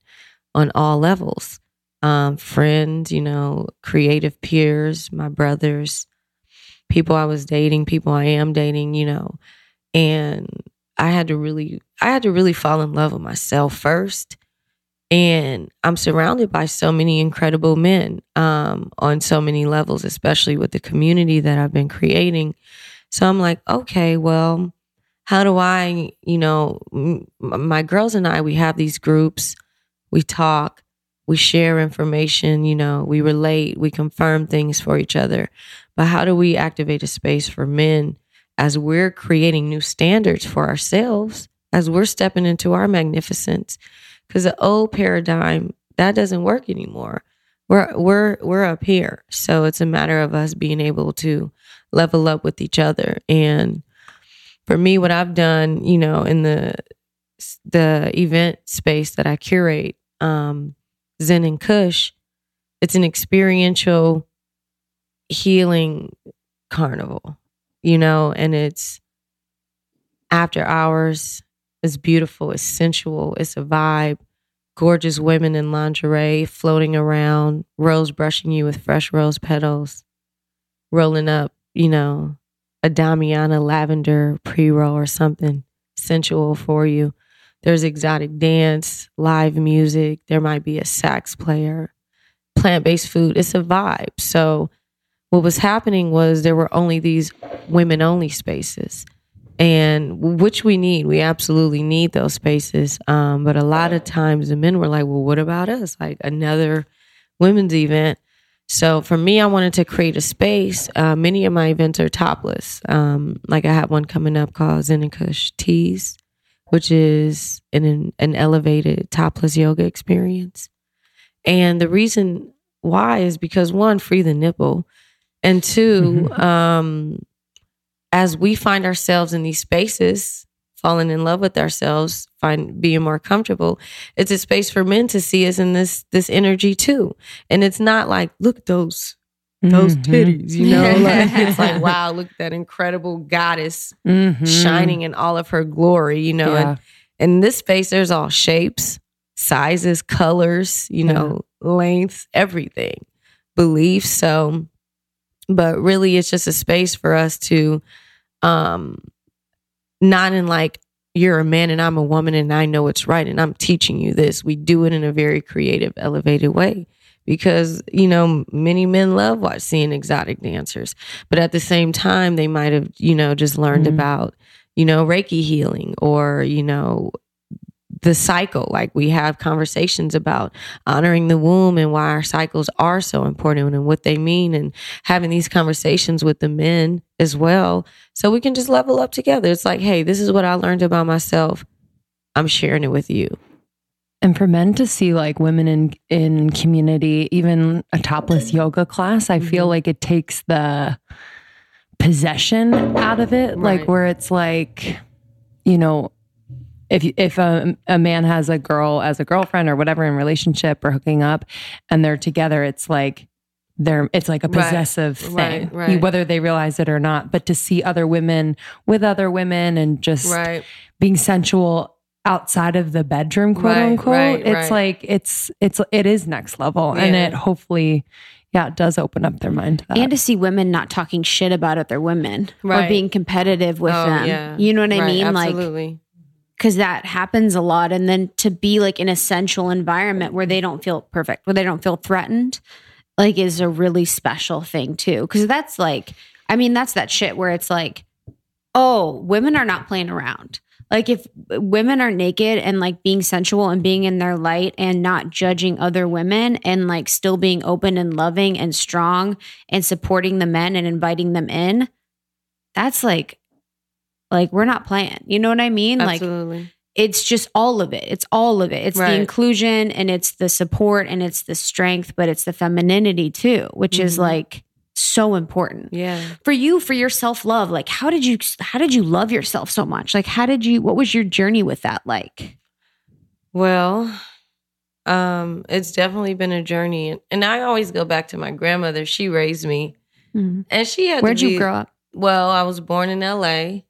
on all levels. Um, friends, you know, creative peers, my brothers, people I was dating, people I am dating, you know, and I had to really, I had to really fall in love with myself first. And I'm surrounded by so many incredible men um, on so many levels, especially with the community that I've been creating. So I'm like, okay, well, how do I, you know, m- my girls and I, we have these groups, we talk, we share information, you know, we relate, we confirm things for each other. But how do we activate a space for men as we're creating new standards for ourselves, as we're stepping into our magnificence? Because the old paradigm, that doesn't work anymore. We're we're we're up here. So it's a matter of us being able to level up with each other. And for me, what I've done, you know, in the the event space that I curate, um, Zen and Kush, it's an experiential healing carnival, you know, and it's after hours. It's beautiful, it's sensual, it's a vibe. Gorgeous women in lingerie floating around, rose brushing you with fresh rose petals, rolling up, you know, a Damiana lavender pre roll or something sensual for you. There's exotic dance, live music. There might be a sax player, plant based food. It's a vibe. So, what was happening was there were only these women only spaces, and which we need. We absolutely need those spaces. Um, but a lot of times the men were like, well, what about us? Like another women's event. So for me, I wanted to create a space. Uh, many of my events are topless. Um, like I have one coming up called Zen and Kush Teas which is an an elevated topless yoga experience. And the reason why is because one, free the nipple, and 2 Mhm. um, as we find ourselves in these spaces, falling in love with ourselves, find being more comfortable, it's a space for men to see us in this this energy too. And it's not like, look those those Mhm. titties, you know, like it's like, wow, look at that incredible goddess Mhm. shining in all of her glory, you know. Yeah. And in this space, there's all shapes, sizes, colors, you know, lengths, everything, beliefs. So, but really, it's just a space for us to, um, not in like, you're a man and I'm a woman and I know it's right and I'm teaching you this. We do it in a very creative, elevated way because, you know, many men love watching seeing exotic dancers, but at the same time, they might have, you know, just learned Mhm. about, you know, Reiki healing or, you know, the cycle. Like we have conversations about honoring the womb and why our cycles are so important and what they mean, and having these conversations with the men as well. So we can just level up together. It's like, hey, this is what I learned about myself. I'm sharing it with you. And for men to see like women in in community, even a topless yoga class, I feel Mhm. like it takes the possession out of it. Like where it's like, you know, if if a, a man has a girl as a girlfriend or whatever in relationship or hooking up, and they're together, it's like they're it's like a Right. possessive thing, Right, right. whether they realize it or not. But to see other women with other women and just Right. being sensual outside of the bedroom quote Right, unquote right, it's right. like it's it's it is next level and it hopefully yeah it does open up their mind to that and to see women not talking shit about other women or being competitive with Oh, them. yeah. You know what I Right, mean? Like, Absolutely. Because that happens a lot. And then to be like in a sensual environment where they don't feel perfect, where they don't feel threatened, like is a really special thing too. Because that's like, I mean, that's that shit where it's like, oh, women are not playing around. Like if women are naked and like being sensual and being in their light and not judging other women and like still being open and loving and strong and supporting the men and inviting them in, that's like like we're not playing. You know what I mean? Like it's just all of it. It's all of it. It's Right. the inclusion and it's the support and it's the strength, but it's the femininity too, which is Mhm. like so important. yeah. For you, for your self-love, like how did you how did you love yourself so much? Like how did you what was your journey with that like? Well, um, it's definitely been a journey, and, I always go back to my grandmother. She raised me, and she had. Where'd you be- grow up? Well, I was born in L.A.,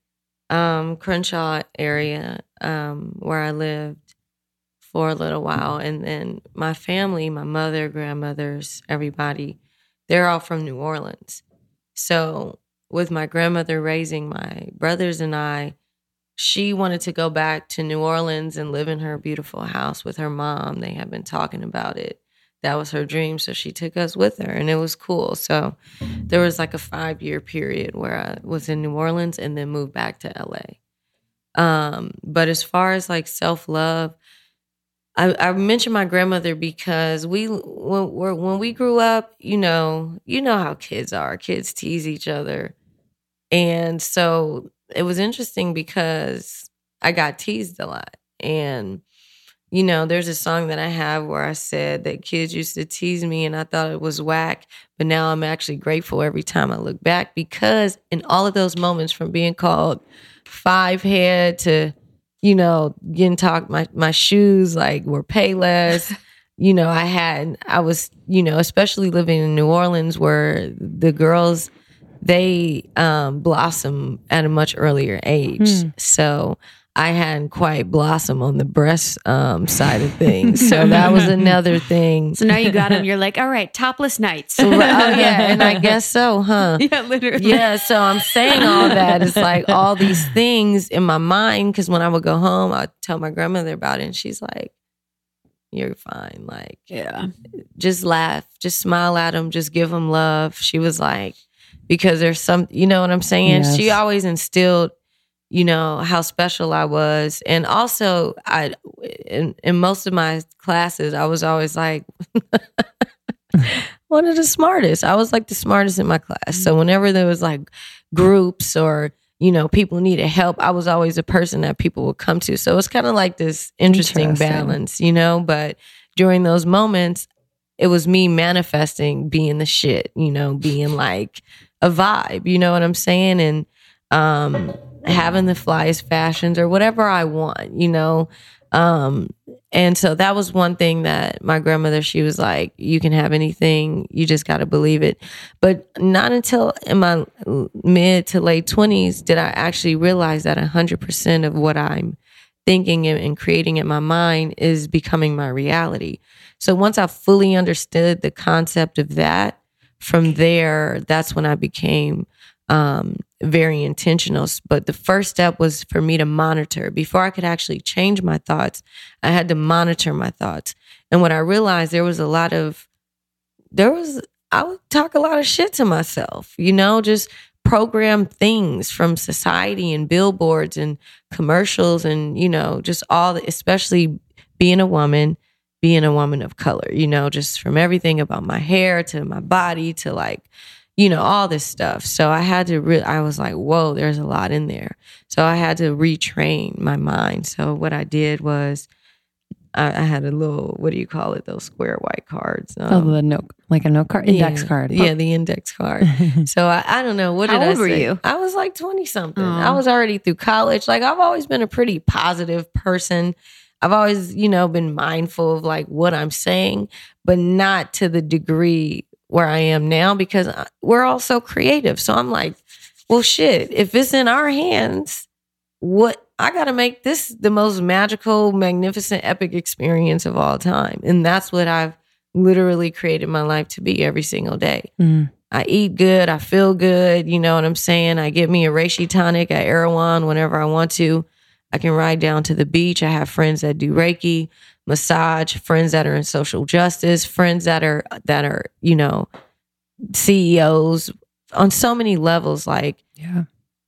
um, Crenshaw area, um, where I lived for a little while, and then my family, my mother, grandmothers, everybody, they're all from New Orleans. So, with my grandmother raising my brothers and I, she wanted to go back to New Orleans and live in her beautiful house with her mom. They had been talking about it. That was her dream. So she took us with her and it was cool. So there was like a five year period where I was in New Orleans and then moved back to LA. Um, but as far as like self love, I, I mentioned my grandmother because we when when we grew up, you know, you know how kids are. Kids tease each other, and so it was interesting because I got teased a lot. And you know, there's a song that I have where I said that kids used to tease me, and I thought it was whack. But now I'm actually grateful every time I look back because in all of those moments, from being called five head to you know, getting talked my my shoes like were payless. you know, I had I was, you know, especially living in New Orleans where the girls they um blossom at a much earlier age. Hmm. So I hadn't quite blossom on the breast um side of things. So that was another thing. So now you got them. You're like, all right, topless nights. oh yeah, and I guess so, huh? yeah, literally. yeah, so I'm saying all that. It's like all these things in my mind because when I would go home, I'd tell my grandmother about it, and she's like, "You're fine. Like, Yeah. just laugh, just smile at them, just give them love." She was like, because there's some, you know what I'm saying. She always instilled, you know, how special I was, and also I, in in most of my classes, I was always like. one of the smartest. I was like the smartest in my class. So whenever there was like groups or you know, people needed help, I was always a person that people would come to. So it's kind of like this interesting, Interesting. balance, you know, but during those moments, it was me manifesting being the shit, you know, being like a vibe, you know what I'm saying? And um having the flyest fashions or whatever I want, you know. Um and so that was one thing that my grandmother she was like you can have anything, you just got to believe it. But not until in my mid to late 20s did I actually realize that 100% of what I'm thinking and creating in my mind is becoming my reality. So once I fully understood the concept of that, from there, that's when I became um, very intentional. But the first step was for me to monitor. Before I could actually change my thoughts, I had to monitor my thoughts. And what I realized, there was a lot of, there was, I would talk a lot of shit to myself, you know, just program things from society and billboards and commercials and, you know, just all, the, especially being a woman being a woman of color, you know, just from everything about my hair to my body to like, you know, all this stuff. So I had to really, I was like, whoa, there's a lot in there. So I had to retrain my mind. So what I did was, I, I had a little, what do you call it? Those square white cards. oh, Um, the note, like a note card, index yeah, card. Yeah, the index card. So I, I don't know. What How did old I were say? you? I was like 20 something. Oh. I was already through college. Like I've always been a pretty positive person. I've always, you know, been mindful of like what I'm saying, but not to the degree where I am now because we're all so creative. So I'm like, well, shit, if it's in our hands, what I got to make this the most magical, magnificent, epic experience of all time. And that's what I've literally created my life to be every single day. Mm. I eat good. I feel good. You know what I'm saying? I get me a reishi tonic at Erewhon whenever I want to. I can ride down to the beach. I have friends that do Reiki, massage, friends that are in social justice, friends that are that are, you know, CEOs on so many levels like Yeah.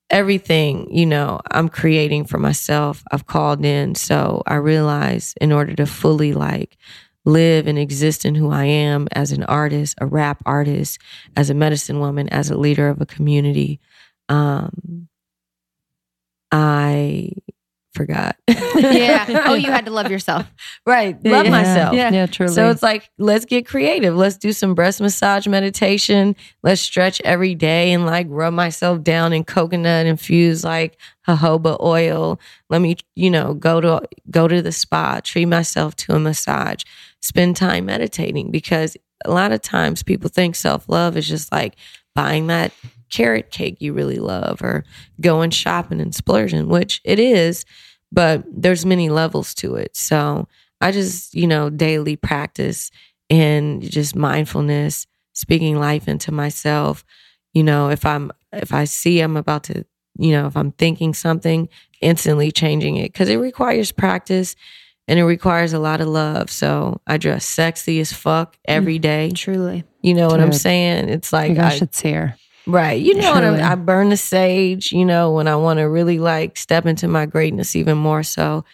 everything, you know, I'm creating for myself. I've called in. So I realize in order to fully like live and exist in who I am as an artist, a rap artist, as a medicine woman, as a leader of a community, um, I forgot. yeah. Oh, you had to love yourself. right. Love Yeah. myself. Yeah, Yeah. truly. So it's like, let's get creative. Let's do some breast massage meditation. Let's stretch every day and like rub myself down in coconut infused like jojoba oil. Let me, you know, go to go to the spa, treat myself to a massage, spend time meditating because a lot of times people think self-love is just like buying that carrot cake you really love or going shopping and splurging, which it is, but there's many levels to it. So I just, you know, daily practice and just mindfulness, speaking life into myself. You know, if I'm, if I see I'm about to, you know, if I'm thinking something, instantly changing it because it requires practice and it requires a lot of love. So I dress sexy as fuck every mm, day. Truly. You know what I'm saying? It's like, guys I, should see her. Right. You know what I'm, I burn the sage, you know, when I want to really like step into my greatness even more so.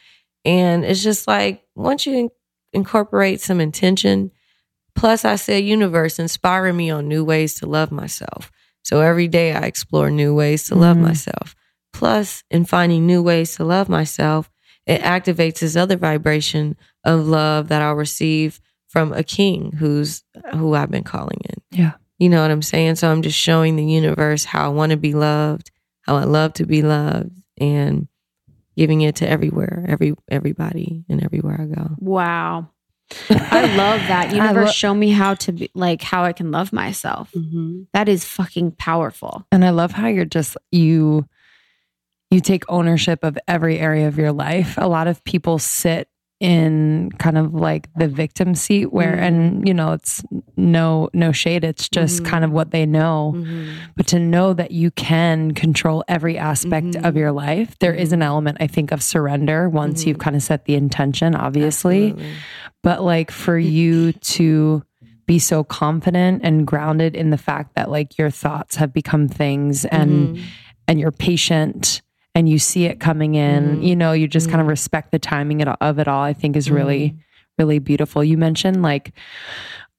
And it's just like once you in- incorporate some intention, plus I said universe inspiring me on new ways to love myself. So every day I explore new ways to love Mhm. myself. Plus, in finding new ways to love myself, it activates this other vibration of love that I'll receive from a king who's who I've been calling in. Yeah. You know what I'm saying? So I'm just showing the universe how I want to be loved, how I love to be loved, and giving it to everywhere, every everybody, and everywhere I go. Wow. I love that. Universe, lo- show me how to be like how I can love myself. Mm-hmm. That is fucking powerful. And I love how you're just you you take ownership of every area of your life. A lot of people sit in kind of like the victim seat where Mhm. and you know it's no no shade it's just Mhm. kind of what they know Mm-hmm. but to know that you can control every aspect of your life there is an element i think of surrender once you've kind of set the intention obviously but like for you to be so confident and grounded in the fact that like your thoughts have become things and Mm-hmm. and you're patient and you see it coming in Mhm. you know you just kind of respect the timing of it all i think is really really beautiful you mentioned like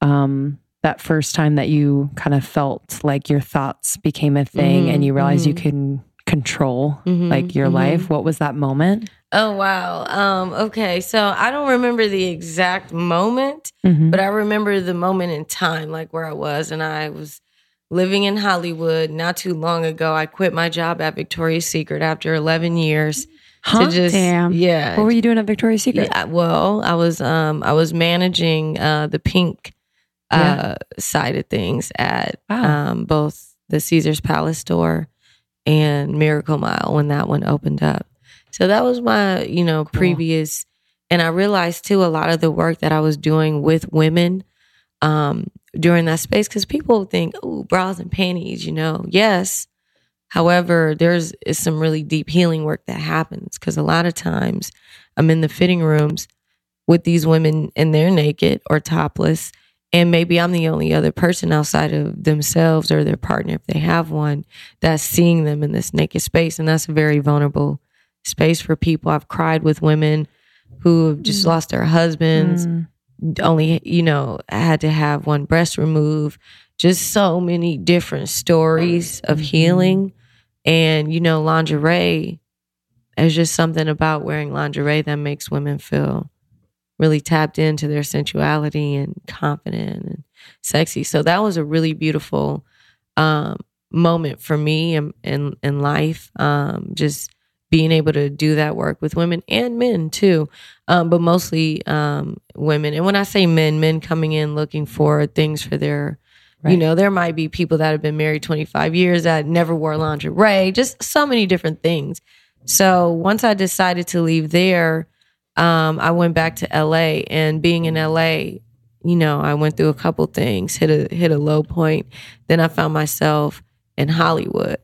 um that first time that you kind of felt like your thoughts became a thing and you realized you mhm. can control like your life. What was that moment? Oh wow. Um, okay, so I don't remember the exact moment, Mhm. but I remember the moment in time, like where I was, and I was living in Hollywood not too long ago. I quit my job at Victoria's Secret after 11 years Huh? to just Damn. yeah. what were you doing at Victoria's Secret? Yeah, well, I was um I was managing uh the pink uh side of things at Wow. um both the Caesar's Palace store and Miracle Mile when that one opened up. So that was my, you know, previous and I realized too a lot of the work that I was doing with women um during that space cuz people think, "Oh, bras and panties," you know. Yes. However, there's is some really deep healing work that happens because a lot of times I'm in the fitting rooms with these women and they're naked or topless. And maybe I'm the only other person outside of themselves or their partner, if they have one, that's seeing them in this naked space. And that's a very vulnerable space for people. I've cried with women who have just lost their husbands, Mm. Only, you know, had to have one breast removed. Just so many different stories of Mhm. healing. And, you know, lingerie is just something about wearing lingerie that makes women feel really tapped into their sensuality and confident and sexy. So that was a really beautiful um, moment for me in, in, in life. Um, just being able to do that work with women and men too, um, but mostly um, women. And when I say men, men coming in looking for things for their you know, there might be people that have been married 25 years that never wore lingerie, just so many different things. So once I decided to leave there, um, I went back to LA and being in LA, you know, I went through a couple things, hit a hit a low point. Then I found myself in Hollywood.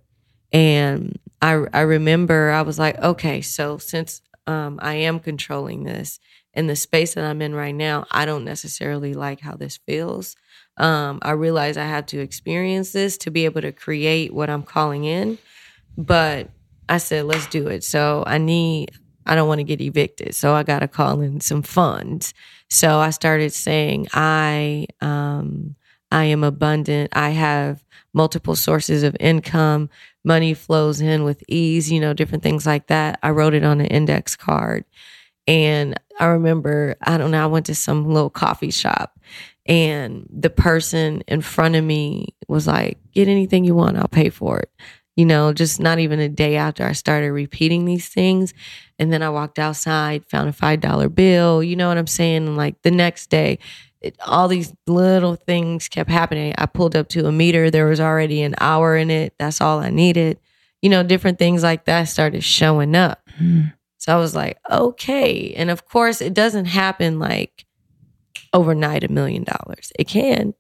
And I I remember I was like, okay, so since um, I am controlling this in the space that I'm in right now, I don't necessarily like how this feels um, I realize I have to experience this to be able to create what I'm calling in. But I said, let's do it. So I need, I don't want to get evicted. So I got to call in some funds. So I started saying, I, um, I am abundant. I have multiple sources of income. Money flows in with ease, you know, different things like that. I wrote it on an index card. And I remember, I don't know, I went to some little coffee shop and the person in front of me was like, Get anything you want, I'll pay for it. You know, just not even a day after I started repeating these things. And then I walked outside, found a $5 bill, you know what I'm saying? And like the next day, it, all these little things kept happening. I pulled up to a meter, there was already an hour in it. That's all I needed. You know, different things like that started showing up. Mm. So I was like, okay. And of course, it doesn't happen like overnight a million dollars. It can,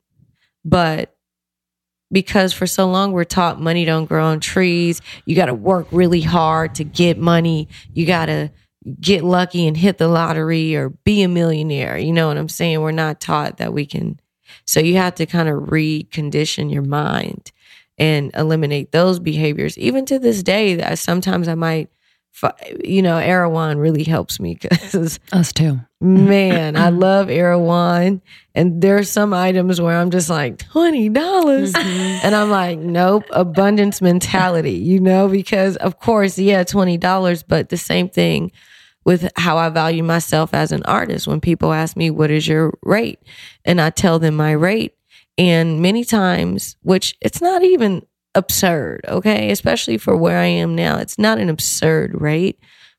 but because for so long we're taught money don't grow on trees. You got to work really hard to get money. You got to get lucky and hit the lottery or be a millionaire. You know what I'm saying? We're not taught that we can. So you have to kind of recondition your mind and eliminate those behaviors. Even to this day, that sometimes I might, you know, Erewhon really helps me because Us too. Man, I love Erewhon, and there's some items where I'm just like twenty dollars, mm-hmm. and I'm like, nope, abundance mentality, you know, because of course, yeah, twenty dollars, but the same thing with how I value myself as an artist. When people ask me, what is your rate? And I tell them my rate. And many times, which it's not even absurd, okay? Especially for where I am now, it's not an absurd rate.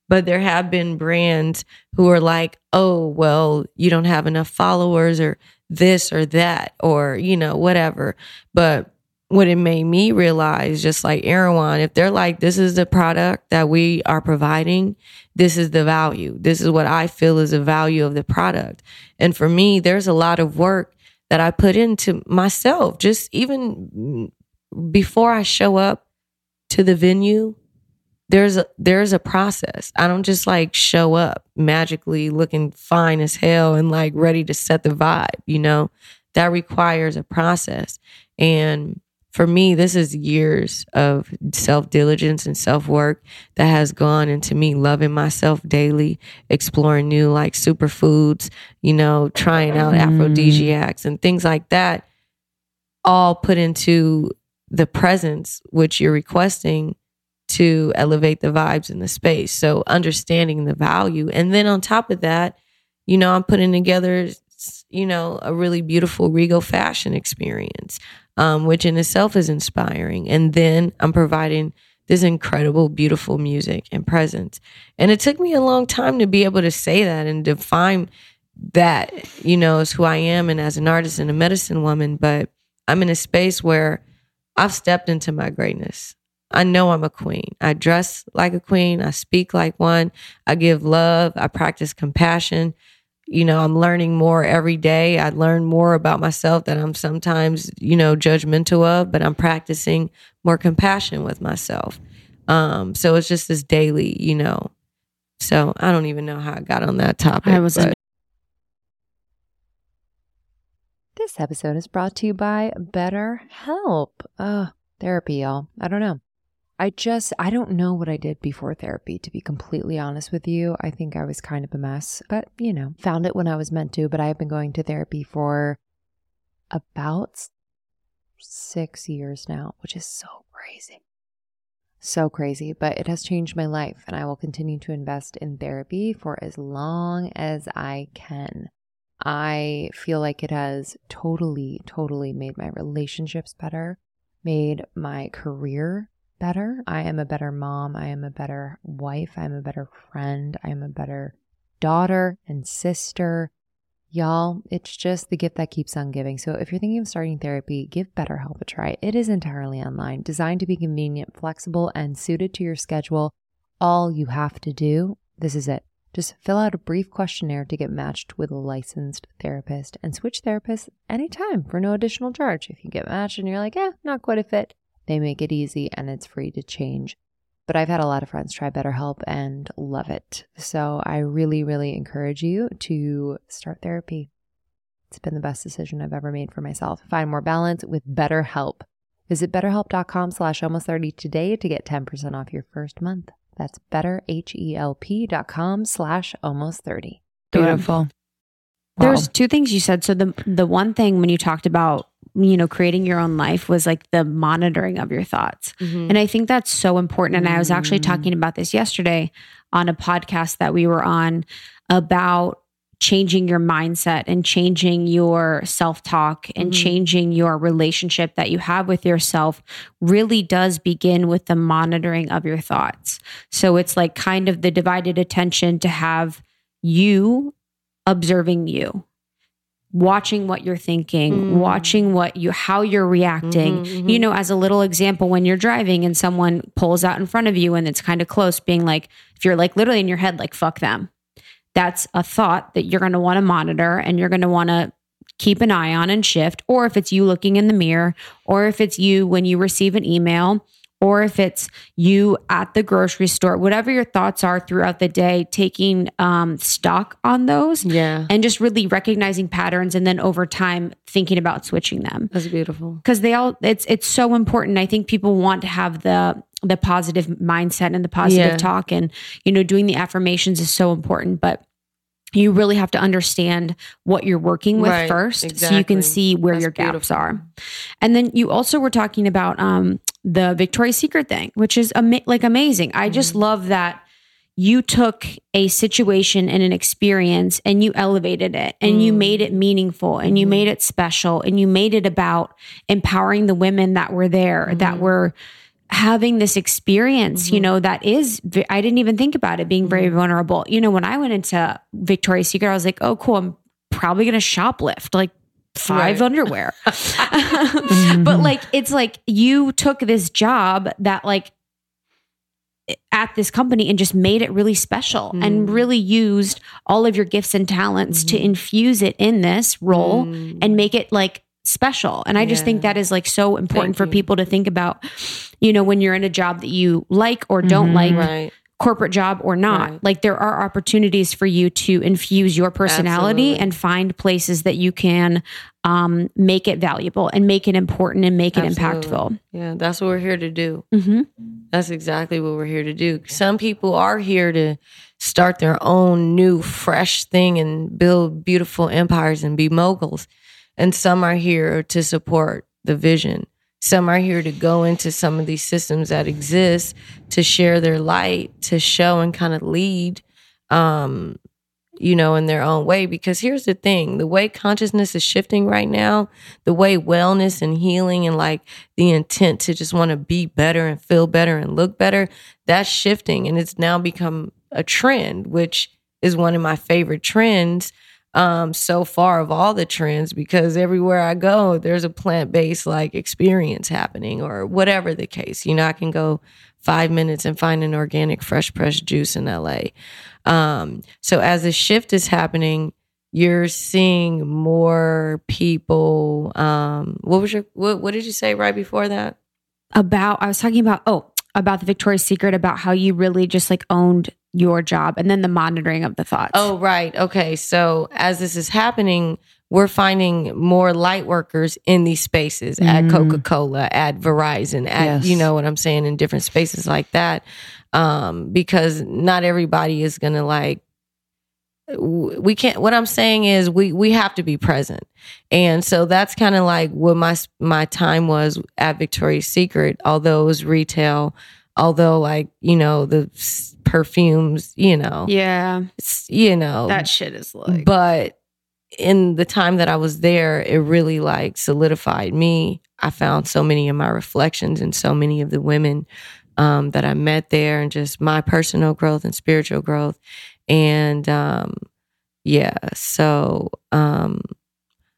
But there have been brands who are like, oh, well, you don't have enough followers or this or that or, you know, whatever. But what it made me realize, just like Erewhon, if they're like, this is the product that we are providing, this is the value. This is what I feel is the value of the product. And for me, there's a lot of work that I put into myself, just even before I show up to the venue. There's a there's a process. I don't just like show up magically looking fine as hell and like ready to set the vibe, you know? That requires a process. And for me, this is years of self diligence and self work that has gone into me loving myself daily, exploring new like superfoods, you know, trying out Mm. aphrodisiacs and things like that, all put into the presence which you're requesting to elevate the vibes in the space. So understanding the value. And then on top of that, you know, I'm putting together, you know, a really beautiful regal fashion experience, um, which in itself is inspiring. And then I'm providing this incredible, beautiful music and presence. And it took me a long time to be able to say that and define that, you know, as who I am and as an artist and a medicine woman. But I'm in a space where I've stepped into my greatness. I know I'm a queen. I dress like a queen. I speak like one. I give love. I practice compassion. You know, I'm learning more every day. I learn more about myself that I'm sometimes, you know, judgmental of, but I'm practicing more compassion with myself. Um, so it's just this daily, you know. So I don't even know how I got on that topic. I was but- This episode is brought to you by BetterHelp. Uh, therapy, y'all. I don't know. I just, I don't know what I did before therapy, to be completely honest with you. I think I was kind of a mess, but you know, found it when I was meant to. But I have been going to therapy for about six years now, which is so crazy. So crazy, but it has changed my life, and I will continue to invest in therapy for as long as I can. I feel like it has totally, totally made my relationships better, made my career better. I am a better mom. I am a better wife. I'm a better friend. I am a better daughter and sister. Y'all, it's just the gift that keeps on giving. So if you're thinking of starting therapy, give BetterHelp a try. It is entirely online, designed to be convenient, flexible, and suited to your schedule. All you have to do, this is it. Just fill out a brief questionnaire to get matched with a licensed therapist and switch therapists anytime for no additional charge. If you get matched and you're like, eh, not quite a fit, they make it easy and it's free to change. But I've had a lot of friends try BetterHelp and love it. So I really, really encourage you to start therapy. It's been the best decision I've ever made for myself. Find more balance with BetterHelp. Visit betterhelp.com slash almost 30 today to get 10% off your first month. That's betterhelp.com slash almost 30. Beautiful. There's two things you said. So the the one thing when you talked about you know creating your own life was like the monitoring of your thoughts, Mhm. and I think that's so important. And I was actually Mm. talking about this yesterday on a podcast that we were on about changing your mindset and changing your self talk and Mhm. changing your relationship that you have with yourself really does begin with the monitoring of your thoughts. So it's like kind of the divided attention to have you observing you watching what you're thinking Mm. watching what you how you're reacting Mhm, mhm. you know as a little example when you're driving and someone pulls out in front of you and it's kind of close being like if you're like literally in your head like fuck them that's a thought that you're going to want to monitor and you're going to want to keep an eye on and shift or if it's you looking in the mirror or if it's you when you receive an email or if it's you at the grocery store whatever your thoughts are throughout the day taking um, stock on those Yeah. and just really recognizing patterns and then over time thinking about switching them That's beautiful. because they all it's it's so important i think people want to have the the positive mindset and the positive Yeah. talk and you know doing the affirmations is so important but you really have to understand what you're working with Right, first so you can see where That's your gaps beautiful. are and then you also were talking about um the victoria's secret thing which is ama- like amazing i just Mm-hmm. love that you took a situation and an experience and you elevated it and you Mm. made it meaningful and you Mhm. made it special and you made it about empowering the women that were there that Mhm. were having this experience you Mhm. know that is, I didn't even think about it being very Mhm. vulnerable you know when i went into victoria's secret i was like oh cool i'm probably gonna shoplift like five Right. underwear but like it's like you took this job that like at this company and just made it really special and Mm. really used all of your gifts and talents to Mhm. infuse it in this role Mm. and make it like special. And I just think that is like so important Thank for you. people to think about, you know, when you're in a job that you like or don't Mhm. like, right. corporate job or not. Right. Like there are opportunities for you to infuse your personality Absolutely. and find places that you can um, make it valuable and make it important and make it Absolutely. impactful. Yeah, that's what we're here to do. hmm That's exactly what we're here to do. Some people are here to start their own new, fresh thing and build beautiful empires and be moguls. And some are here to support the vision Some are here to go into some of these systems that exist to share their light, to show and kind of lead, um, you know, in their own way. Because here's the thing the way consciousness is shifting right now, the way wellness and healing and like the intent to just want to be better and feel better and look better, that's shifting. And it's now become a trend, which is one of my favorite trends um so far of all the trends because everywhere I go there's a plant-based like experience happening or whatever the case. You know, I can go 5 minutes and find an organic fresh pressed juice in LA. Um so as the shift is happening, you're seeing more people um what was your what what did you say right before that? about I was talking about oh about the Victoria's Secret about how you really just like owned your job and then the monitoring of the thoughts. Oh, right. Okay. So as this is happening, we're finding more light workers in these spaces at Mm. Coca Cola, at Verizon, at, Yes. you know what I'm saying, in different spaces like that. Um, because not everybody is going to like, we can't what i'm saying is we we have to be present and so that's kind of like what my my time was at victoria's secret although it was retail although like you know the perfumes you know yeah, you know that shit is like but in the time that I was there, it really like solidified me. I found so many of my reflections and so many of the women um, that I met there, and just my personal growth and spiritual growth. And um, yeah, so um,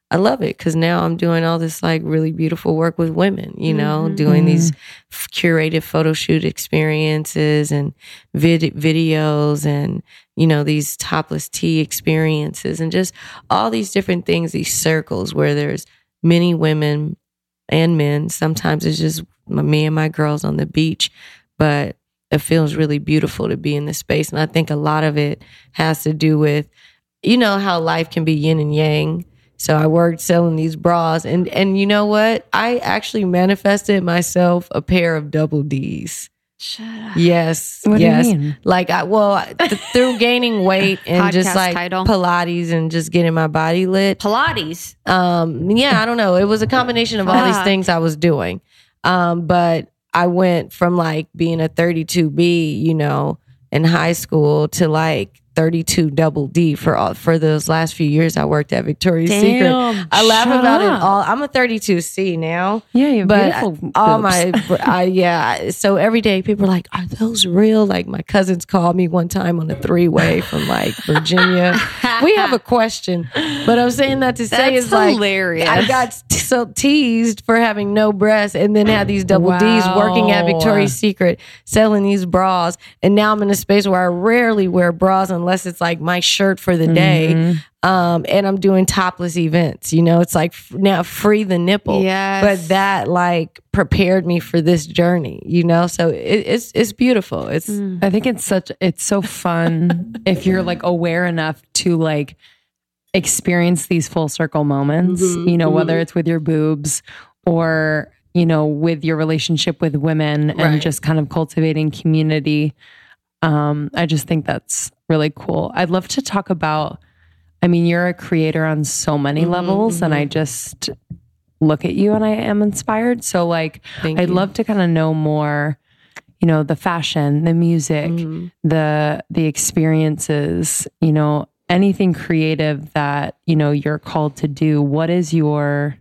I love it because now I'm doing all this like really beautiful work with women, you know, Mhm. doing these f- curated photo shoot experiences and vid- videos and you know these topless tea experiences and just all these different things these circles where there's many women and men sometimes it's just my, me and my girls on the beach but it feels really beautiful to be in this space and i think a lot of it has to do with you know how life can be yin and yang so i worked selling these bras and and you know what i actually manifested myself a pair of double d's shut up. yes What yes do you mean? like I well th- through gaining weight and just Podcast like title. Pilates and just getting my body lit. Pilates. Um, yeah, I don't know. It was a combination of all these things I was doing. Um, but I went from like being a 32B, you know, in high school to like 32 double D for all for those last few years I worked at Victoria's Secret. I laugh about it all. I'm a 32C now. Yeah, you have but beautiful all my I, yeah so every day people are like are those real? Like my cousins called me one time on a three-way from like virginia. We have a question but i'm saying that to say That's is like i got t- so teased for having no breasts and then had these double d's working at victoria's secret selling these bras. And now i'm in a space where i rarely wear bras unless it's like my shirt for the day Mhm. um, and I'm doing topless events. You know, it's like f- now free the nipple. Yes. But that like prepared me for this journey. You know, so it, it's it's beautiful. It's Mm. I think it's such it's so fun if you're like aware enough to like experience these full circle moments, Mhm, you know, whether mhm. it's with your boobs or you know with your relationship with women and Right. just kind of cultivating community. Um I just think that's really cool. I'd love to talk about I mean, you're a creator on so many Mhm, levels and I just look at you and I am inspired. So like thank I'd you. love to kind of know more, you know, the fashion, the music, Mhm. the the experiences, you know, anything creative that, you know, you're called to do. What is your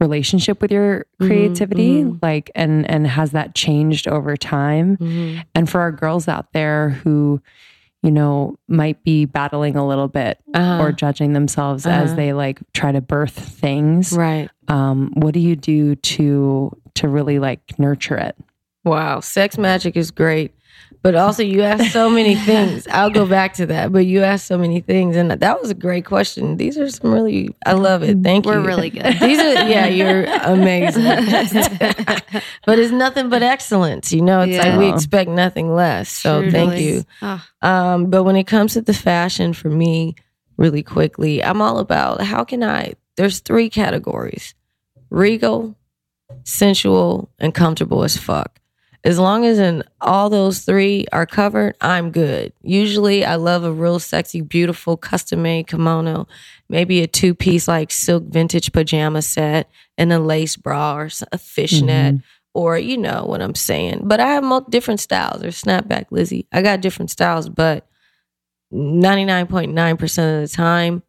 relationship with your Mhm, creativity mhm. like and and has that changed over time? Mhm. And for our girls out there who you know might be battling a little bit Uh-huh. or judging themselves as Uh-huh. they like try to birth things right. um, what do you do to to really like nurture it? Wow, sex magic is great. But also, you asked so many things. I'll go back to that. But you asked so many things, and that was a great question. These are some really, I love it. Thank you. We're really good. These are, yeah, you're amazing. but it's nothing but excellence. You know, it's like we expect nothing less. So thank Truly. you. Oh, Um, but when it comes to the fashion, for me, really quickly, I'm all about how can I? There's three categories: regal, sensual, and comfortable as fuck. As long as in all those three are covered, I'm good. Usually I love a real sexy, beautiful custom made kimono, maybe a two piece like silk vintage pajama set and a lace bra or a fishnet Mhm. or you know what I'm saying. But I have mo- different styles or snapback Lizzy. I got different styles, but 99.9% of the time,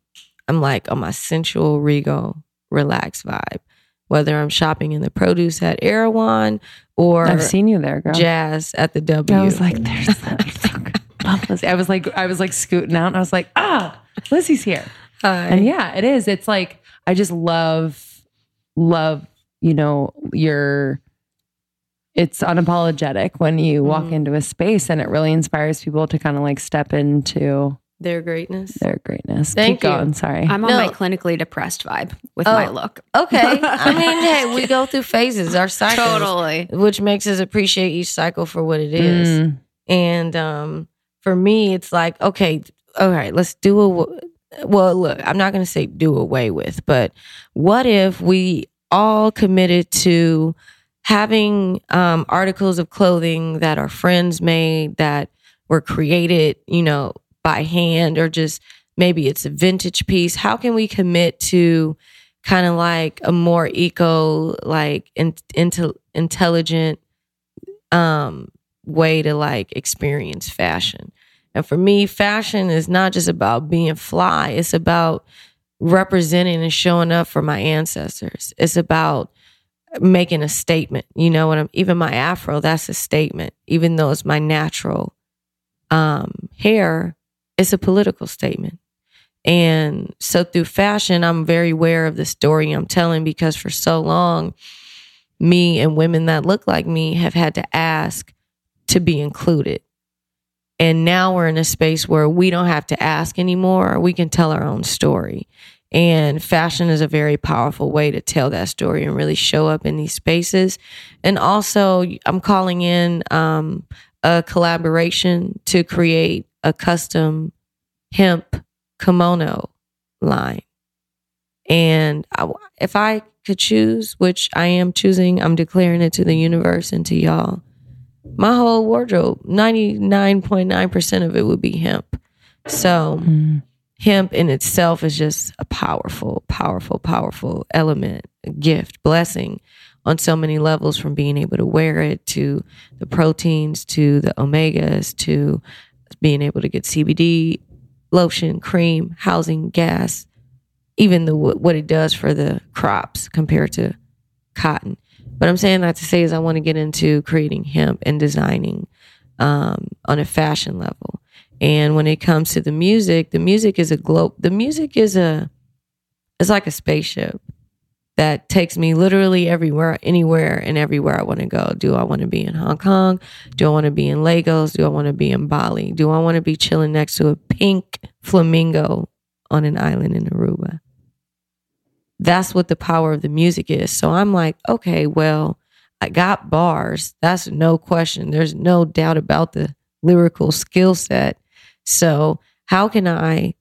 I'm like on my sensual, regal, relaxed vibe. Whether I'm shopping in the produce at Erewhon or I've seen you there, girl. jazz at the W. I was like, there's that. I was like, I was like scooting out and I was like, ah, Lizzy's here. Hi. And yeah, it is. It's like, I just love, love, you know, your, it's unapologetic when you walk Mhm. into a space and it really inspires people to kind of like step into their greatness. their greatness. Thank Keep you. going. Sorry. I'm on No. my clinically depressed vibe with Oh. my look. Okay. I mean, hey, we go through phases, our cycles, Totally. which makes us appreciate each cycle for what it is. Mm. And um, for me, it's like, okay, all right, let's do a. Well, look, I'm not going to say do away with, but what if we all committed to having um, articles of clothing that our friends made that were created, you know, by hand or just maybe it's a vintage piece? How can we commit to kind of like a more eco, like in, into intelligent um way to like experience fashion. And for me, fashion is not just about being fly, it's about representing and showing up for my ancestors. It's about making a statement. You know what I'm even my afro, that's a statement. Even though it's my natural um hair, it's a political statement. And so through fashion, I'm very aware of the story I'm telling because for so long, me and women that look like me have had to ask to be included. And now we're in a space where we don't have to ask anymore. We can tell our own story. And fashion is a very powerful way to tell that story and really show up in these spaces. And also, I'm calling in um, a collaboration to create a custom hemp kimono line. And I, if I could choose, which I am choosing, I'm declaring it to the universe and to y'all. My whole wardrobe, 99.9% of it would be hemp. So, Mm. hemp in itself is just a powerful, powerful, powerful element, a gift, blessing on so many levels from being able to wear it to the proteins to the omegas to being able to get CBD, lotion, cream, housing, gas, even the what it does for the crops compared to cotton. But I'm saying that to say is I want to get into creating hemp and designing um, on a fashion level. And when it comes to the music, the music is a globe. The music is a, it's like a spaceship that takes me literally everywhere, anywhere, and everywhere I want to go. Do I want to be in Hong Kong? Do I want to be in Lagos? Do I want to be in Bali? Do I want to be chilling next to a pink flamingo on an island in Aruba? That's what the power of the music is. So I'm like, okay, well, I got bars. That's no question. There's no doubt about the lyrical skill set. So, how can I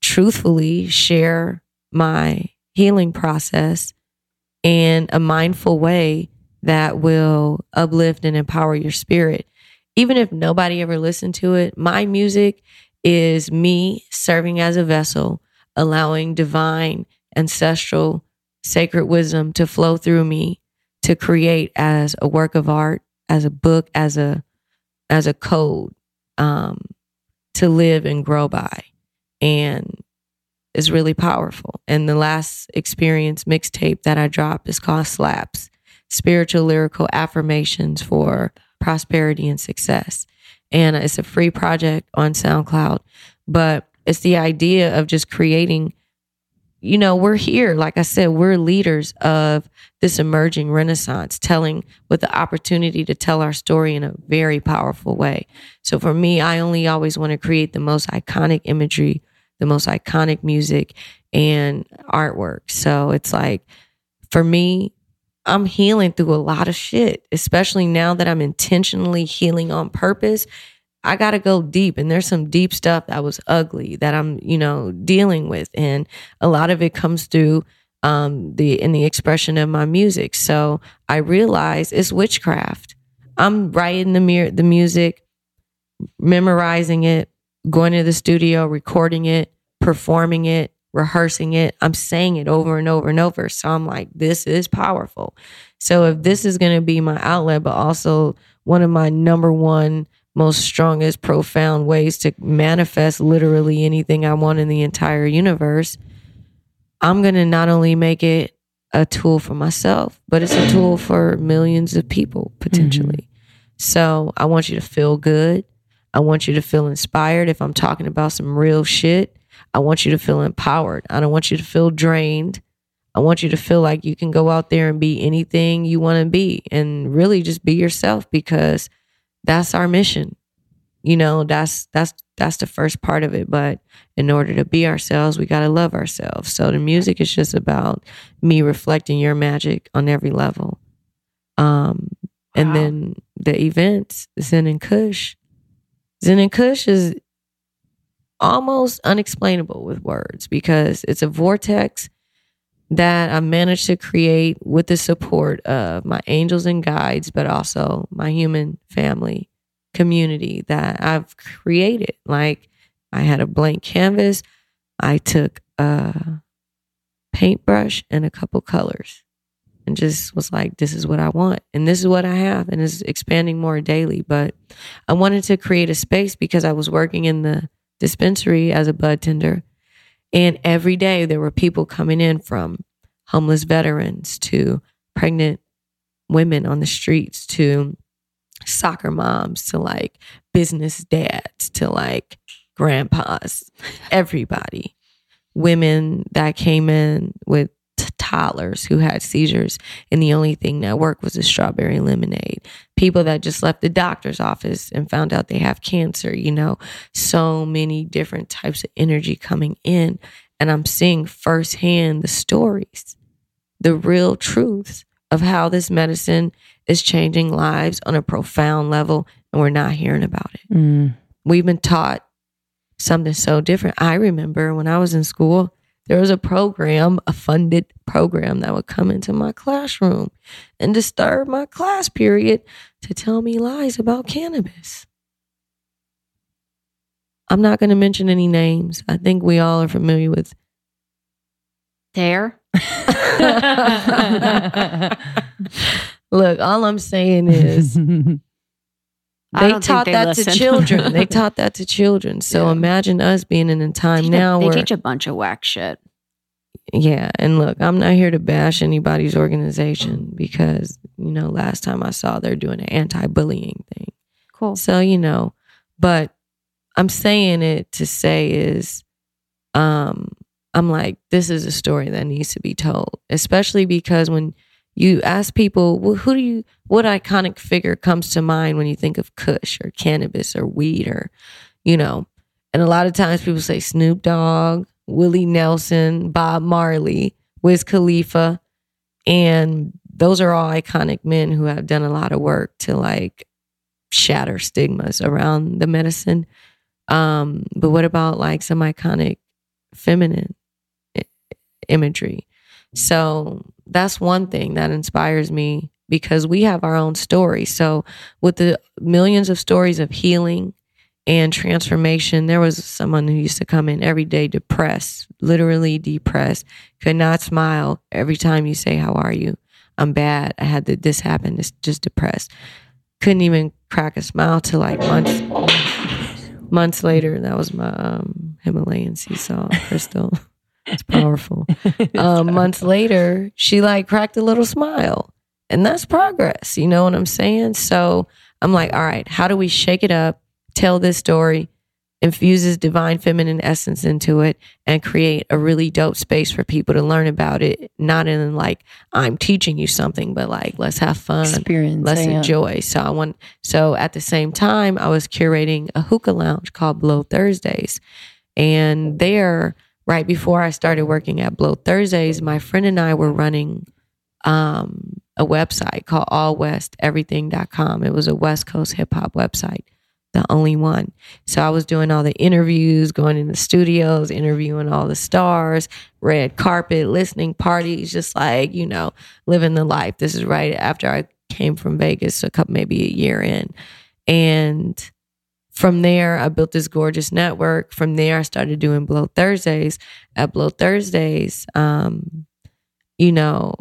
truthfully share my healing process in a mindful way that will uplift and empower your spirit? Even if nobody ever listened to it, my music is me serving as a vessel, allowing divine, ancestral, sacred wisdom to flow through me to create as a work of art, as a book, as a as a code um, to live and grow by, and it's really powerful. And the last experience mixtape that I dropped is called Slaps: Spiritual Lyrical Affirmations for Prosperity and Success, and it's a free project on SoundCloud. But it's the idea of just creating you know, we're here. Like I said, we're leaders of this emerging renaissance, telling with the opportunity to tell our story in a very powerful way. So for me, I only always want to create the most iconic imagery, the most iconic music and artwork. So it's like, for me, I'm healing through a lot of shit, especially now that I'm intentionally healing on purpose. I got to go deep. And there's some deep stuff that was ugly that I'm, you know, dealing with. And a lot of it comes through um, the in the expression of my music. So I realize it's witchcraft. I'm writing the the music, memorizing it, going to the studio, recording it, performing it, rehearsing it. I'm saying it over and over and over. So I'm like, this is powerful. So if this is going to be my outlet, but also one of my number one most strongest, profound ways to manifest literally anything I want in the entire universe, I'm going to not only make it a tool for myself, but it's a tool for millions of people potentially. Mm-hmm. So I want you to feel good. I want you to feel inspired. If I'm talking about some real shit, I want you to feel empowered. I don't want you to feel drained. I want you to feel like you can go out there and be anything you want to be and really just be yourself because that's our mission. You know, that's that's that's the first part of it, but in order to be ourselves, we got to love ourselves. So the music is just about me reflecting your magic on every level. Um and then the events, Zen and Kush. Zen and Kush is almost unexplainable with words because it's a vortex that I managed to create with the support of my angels and guides, but also my human family community that I've created. Like I had a blank canvas, I took a paintbrush and a couple colors and just was like, this is what I want. And this is what I have. And it's expanding more daily. But I wanted to create a space because I was working in the dispensary as a bud tender. And every day there were people coming in from homeless veterans to pregnant women on the streets to soccer moms to like business dads to like grandpas, everybody. Women that came in with toddlers who had seizures, and the only thing that worked was a strawberry lemonade. People that just left the doctor's office and found out they have cancer, you know, so many different types of energy coming in. And I'm seeing firsthand the stories, the real truths of how this medicine is changing lives on a profound level, and we're not hearing about it Mm. we've been taught something so different. I remember when I was in school, there was a program, a funded program that would come into my classroom and disturb my class period to tell me lies about cannabis. I'm not going to mention any names. I think we all are familiar with. There. Look, all I'm saying is I they taught they that listen. to children. They taught that to children. So Yeah. imagine us being in a time a- now they where teach a bunch of whack shit. Yeah, and look, I'm not here to bash anybody's organization because you know last time I saw they're doing an anti-bullying thing. Cool. So you know, but I'm saying it to say is, um, I'm like this is a story that needs to be told, especially because when you ask people, well, who do you, what iconic figure comes to mind when you think of Kush or cannabis or weed or, you know, and a lot of times people say Snoop Dogg, Willie Nelson, Bob Marley, Wiz Khalifa. And those are all iconic men who have done a lot of work to like shatter stigmas around the medicine. Um, but what about like some iconic feminine imagery? So that's one thing that inspires me because we have our own story. So with the millions of stories of healing and transformation, there was someone who used to come in every day depressed, literally depressed, could not smile every time you say, How are you? I'm bad. I had this happen. It's just depressed. Couldn't even crack a smile till like months months later. That was my um, Himalayan sea salt crystal. It's powerful. um, months later, she like cracked a little smile. And that's progress. You know what I'm saying? So I'm like, all right, how do we shake it up, tell this story, infuses divine feminine essence into it, and create a really dope space for people to learn about it? Not in like, I'm teaching you something, but like, let's have fun Experience. let's yeah. enjoy. So I want so at the same time I was curating a hookah lounge called Blow Thursdays. And there, right before I started working at Blow Thursdays, my friend and I were running um, a website called allwesteverything.com. It was a West Coast hip hop website, the only one. So I was doing all the interviews, going in the studios, interviewing all the stars, red carpet, listening parties, just like, you know, living the life. This is right after I came from Vegas a couple, maybe a year in. And from there, I built this gorgeous network. From there, I started doing Blow Thursdays. At Blow Thursdays, um, you know,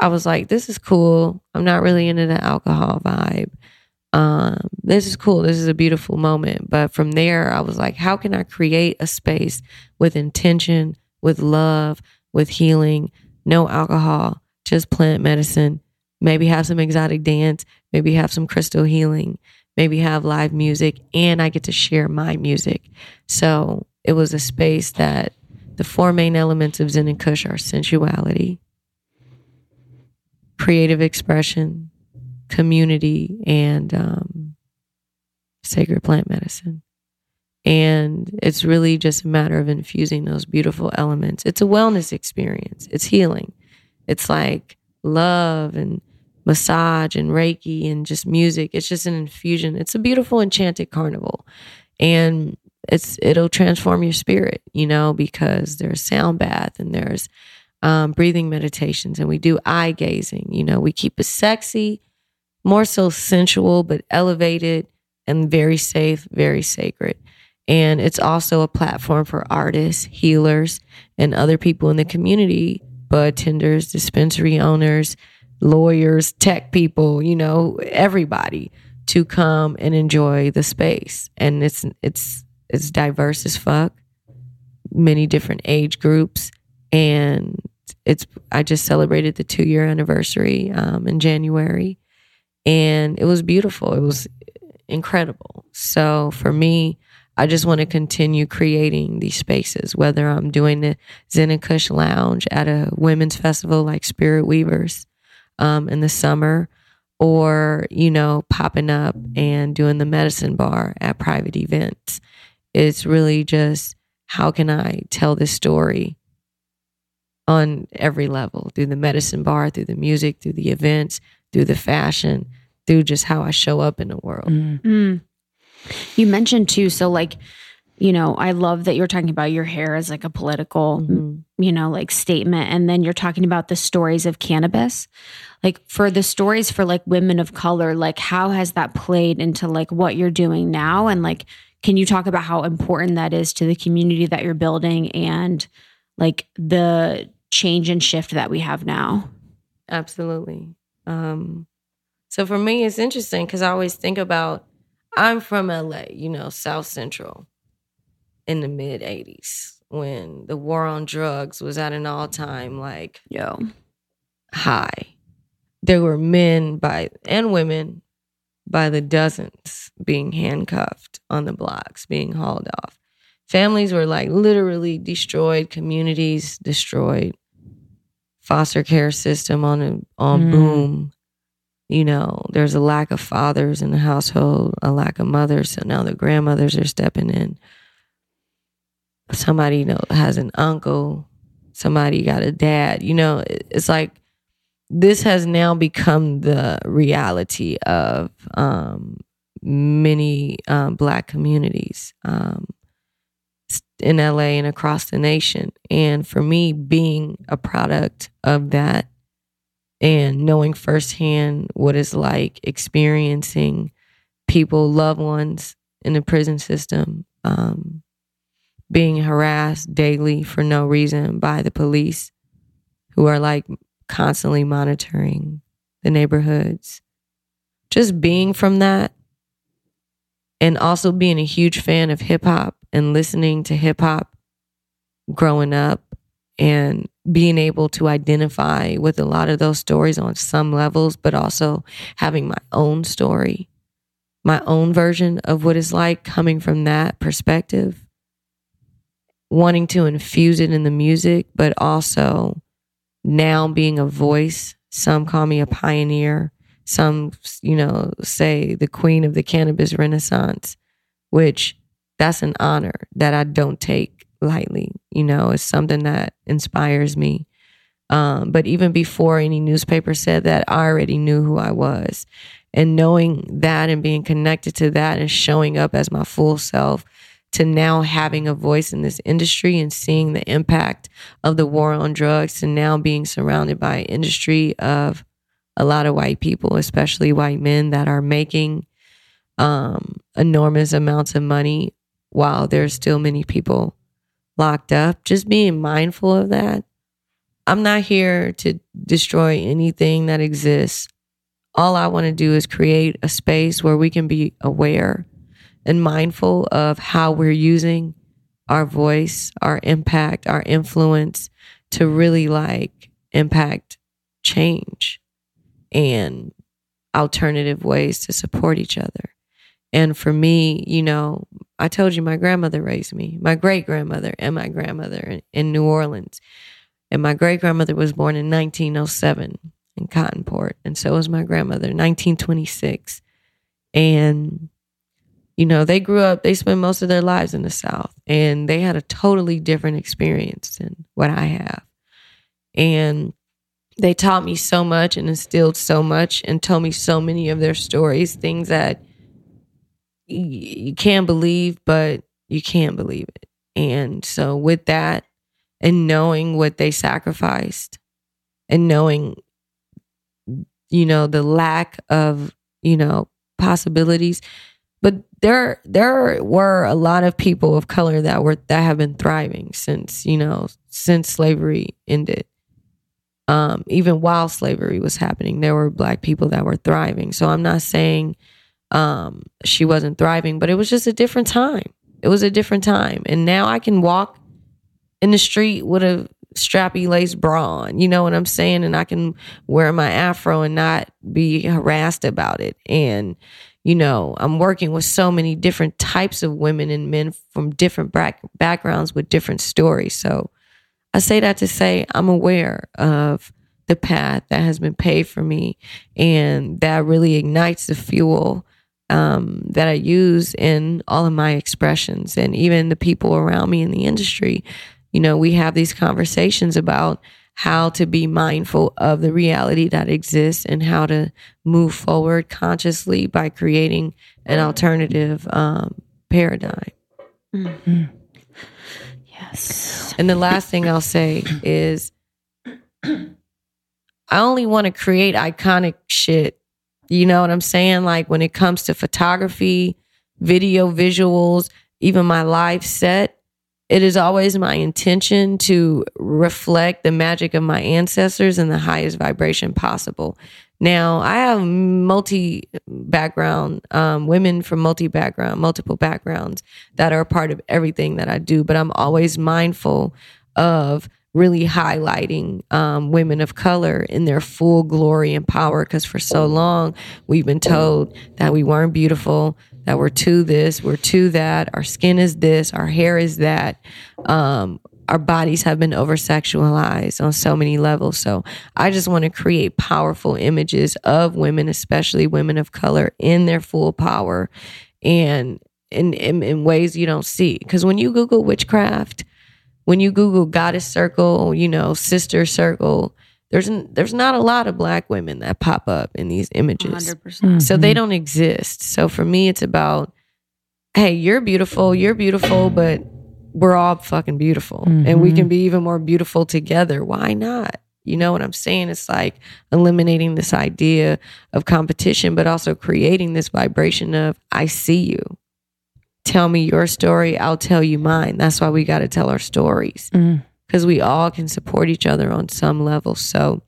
I was like, this is cool. I'm not really into the alcohol vibe. Um, this is cool. This is a beautiful moment. But from there, I was like, how can I create a space with intention, with love, with healing, no alcohol, just plant medicine, maybe have some exotic dance, maybe have some crystal healing, maybe have live music, and I get to share my music. So it was a space that the four main elements of Zen and Kush are sensuality, creative expression, community, and um, sacred plant medicine. And it's really just a matter of infusing those beautiful elements. It's a wellness experience, it's healing. It's like love and massage and Reiki and just music. It's just an infusion. It's a beautiful enchanted carnival. And it's it'll transform your spirit, you know, because there's sound bath and there's um, breathing meditations and we do eye gazing. You know, we keep it sexy, more so sensual, but elevated and very safe, very sacred. And it's also a platform for artists, healers, and other people in the community, bud tenders, dispensary owners, lawyers, tech people, you know, everybody to come and enjoy the space. And it's it's it's diverse as fuck, many different age groups, and it's I just celebrated the two year anniversary um, in January, and it was beautiful. It was incredible. So for me, I just want to continue creating these spaces, whether I'm doing the Zen and Kush Lounge at a women's festival like Spirit Weavers um, in the summer, or, you know, popping up and doing the medicine bar at private events. It's really just how can I tell this story on every level through the medicine bar, through the music, through the events, through the fashion, through just how I show up in the world. Mm. You mentioned too, so like, you know, I love that you're talking about your hair as like a political, Mhm. you know, like statement. And then you're talking about the stories of cannabis. Like for the stories for like women of color, like how has that played into like what you're doing now? And like, can you talk about how important that is to the community that you're building and like the change and shift that we have now? Absolutely. Um, so for me, it's interesting because I always think about I'm from LA, you know, South Central in the mid 80s when the war on drugs was at an all time like Yo. high. There were men by and women by the dozens being handcuffed on the blocks, being hauled off. Families were like literally destroyed, communities destroyed, foster care system on a, on Mm. boom. You know, there's a lack of fathers in the household, a lack of mothers. So now the grandmothers are stepping in. Somebody you know has an uncle. Somebody got a dad. You know, it's like this has now become the reality of um, many um, black communities um, in LA and across the nation. And for me, being a product of that and knowing firsthand what it's like experiencing people, loved ones in the prison system, um, being harassed daily for no reason by the police who are like constantly monitoring the neighborhoods. Just being from that and also being a huge fan of hip hop and listening to hip hop growing up and being able to identify with a lot of those stories on some levels, but also having my own story, my own version of what it's like coming from that perspective, wanting to infuse it in the music, but also now being a voice. Some call me a pioneer. Some, you know, say the queen of the cannabis renaissance, which that's an honor that I don't take lightly. You know, it's something that inspires me. Um, but even before any newspaper said that, I already knew who I was. And knowing that and being connected to that and showing up as my full self to now having a voice in this industry and seeing the impact of the war on drugs and now being surrounded by industry of a lot of white people, especially white men that are making um, enormous amounts of money while there's still many people locked up. Just being mindful of that. I'm not here to destroy anything that exists. All I want to do is create a space where we can be aware and mindful of how we're using our voice, our impact, our influence to really like impact change and alternative ways to support each other. And for me, you know, I told you my grandmother raised me, my great grandmother and my grandmother in New Orleans. And my great grandmother was born in 1907 in Cottonport. And so was my grandmother, 1926. And you know, they grew up, they spent most of their lives in the South and they had a totally different experience than what I have. And they taught me so much and instilled so much and told me so many of their stories, things that you can't believe, but you can't believe it. And so, with that, and knowing what they sacrificed, and knowing, you know, the lack of, you know, possibilities, but there there were a lot of people of color that were that have been thriving since you know since slavery ended. Um, even while slavery was happening there were black people that were thriving. So i'm not saying um, she wasn't thriving but it was just a different time. It was a different time. And now i can walk in the street with a strappy lace bra on you know what i'm saying? And i can wear my afro and not be harassed about it. And you know, I'm working with so many different types of women and men from different back- backgrounds with different stories. So I say that to say I'm aware of the path that has been paved for me and that really ignites the fuel um, that I use in all of my expressions and even the people around me in the industry. You know, we have these conversations about how to be mindful of the reality that exists and how to move forward consciously by creating an alternative um, paradigm. Mm-hmm. Yes. And the last thing I'll say is I only want to create iconic shit. You know what I'm saying? Like when it comes to photography, video, visuals, even my live set, it is always my intention to reflect the magic of my ancestors in the highest vibration possible. Now, I have multi background, um, women from multi background, multiple backgrounds that are a part of everything that I do, but I'm always mindful of really highlighting um, women of color in their full glory and power because for so long we've been told that we weren't beautiful that we're to this, we're to that, our skin is this, our hair is that. Um, our bodies have been over sexualized on so many levels. So I just want to create powerful images of women, especially women of color, in their full power and in, in, in ways you don't see. Because when you Google witchcraft, when you Google goddess circle, you know, sister circle, there's there's not a lot of black women that pop up in these images. 100%. Mm-hmm. So they don't exist. So for me it's about hey, you're beautiful, you're beautiful, but we're all fucking beautiful mm-hmm. and we can be even more beautiful together. Why not? You know what I'm saying? It's like eliminating this idea of competition, but also creating this vibration of I see you. Tell me your story, I'll tell you mine. That's why we got to tell our stories. Mm because we all can support each other on some level. So,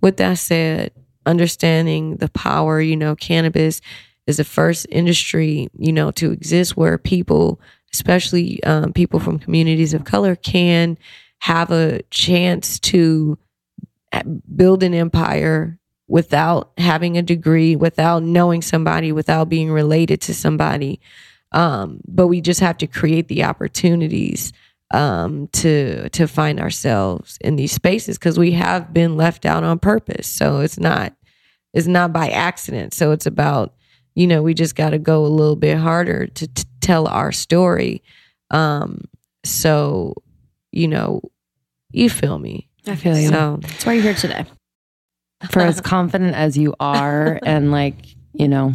with that said, understanding the power, you know, cannabis is the first industry, you know, to exist where people, especially um, people from communities of color, can have a chance to uh, build an empire without having a degree, without knowing somebody, without being related to somebody. Um, but we just have to create the opportunities um, to to find ourselves in these spaces because we have been left out on purpose. So it's not it's not by accident. So it's about you know we just got to go a little bit harder to, to tell our story. Um, so you know, you feel me. I feel you. So that's why you're here today. For as confident as you are, and like you know,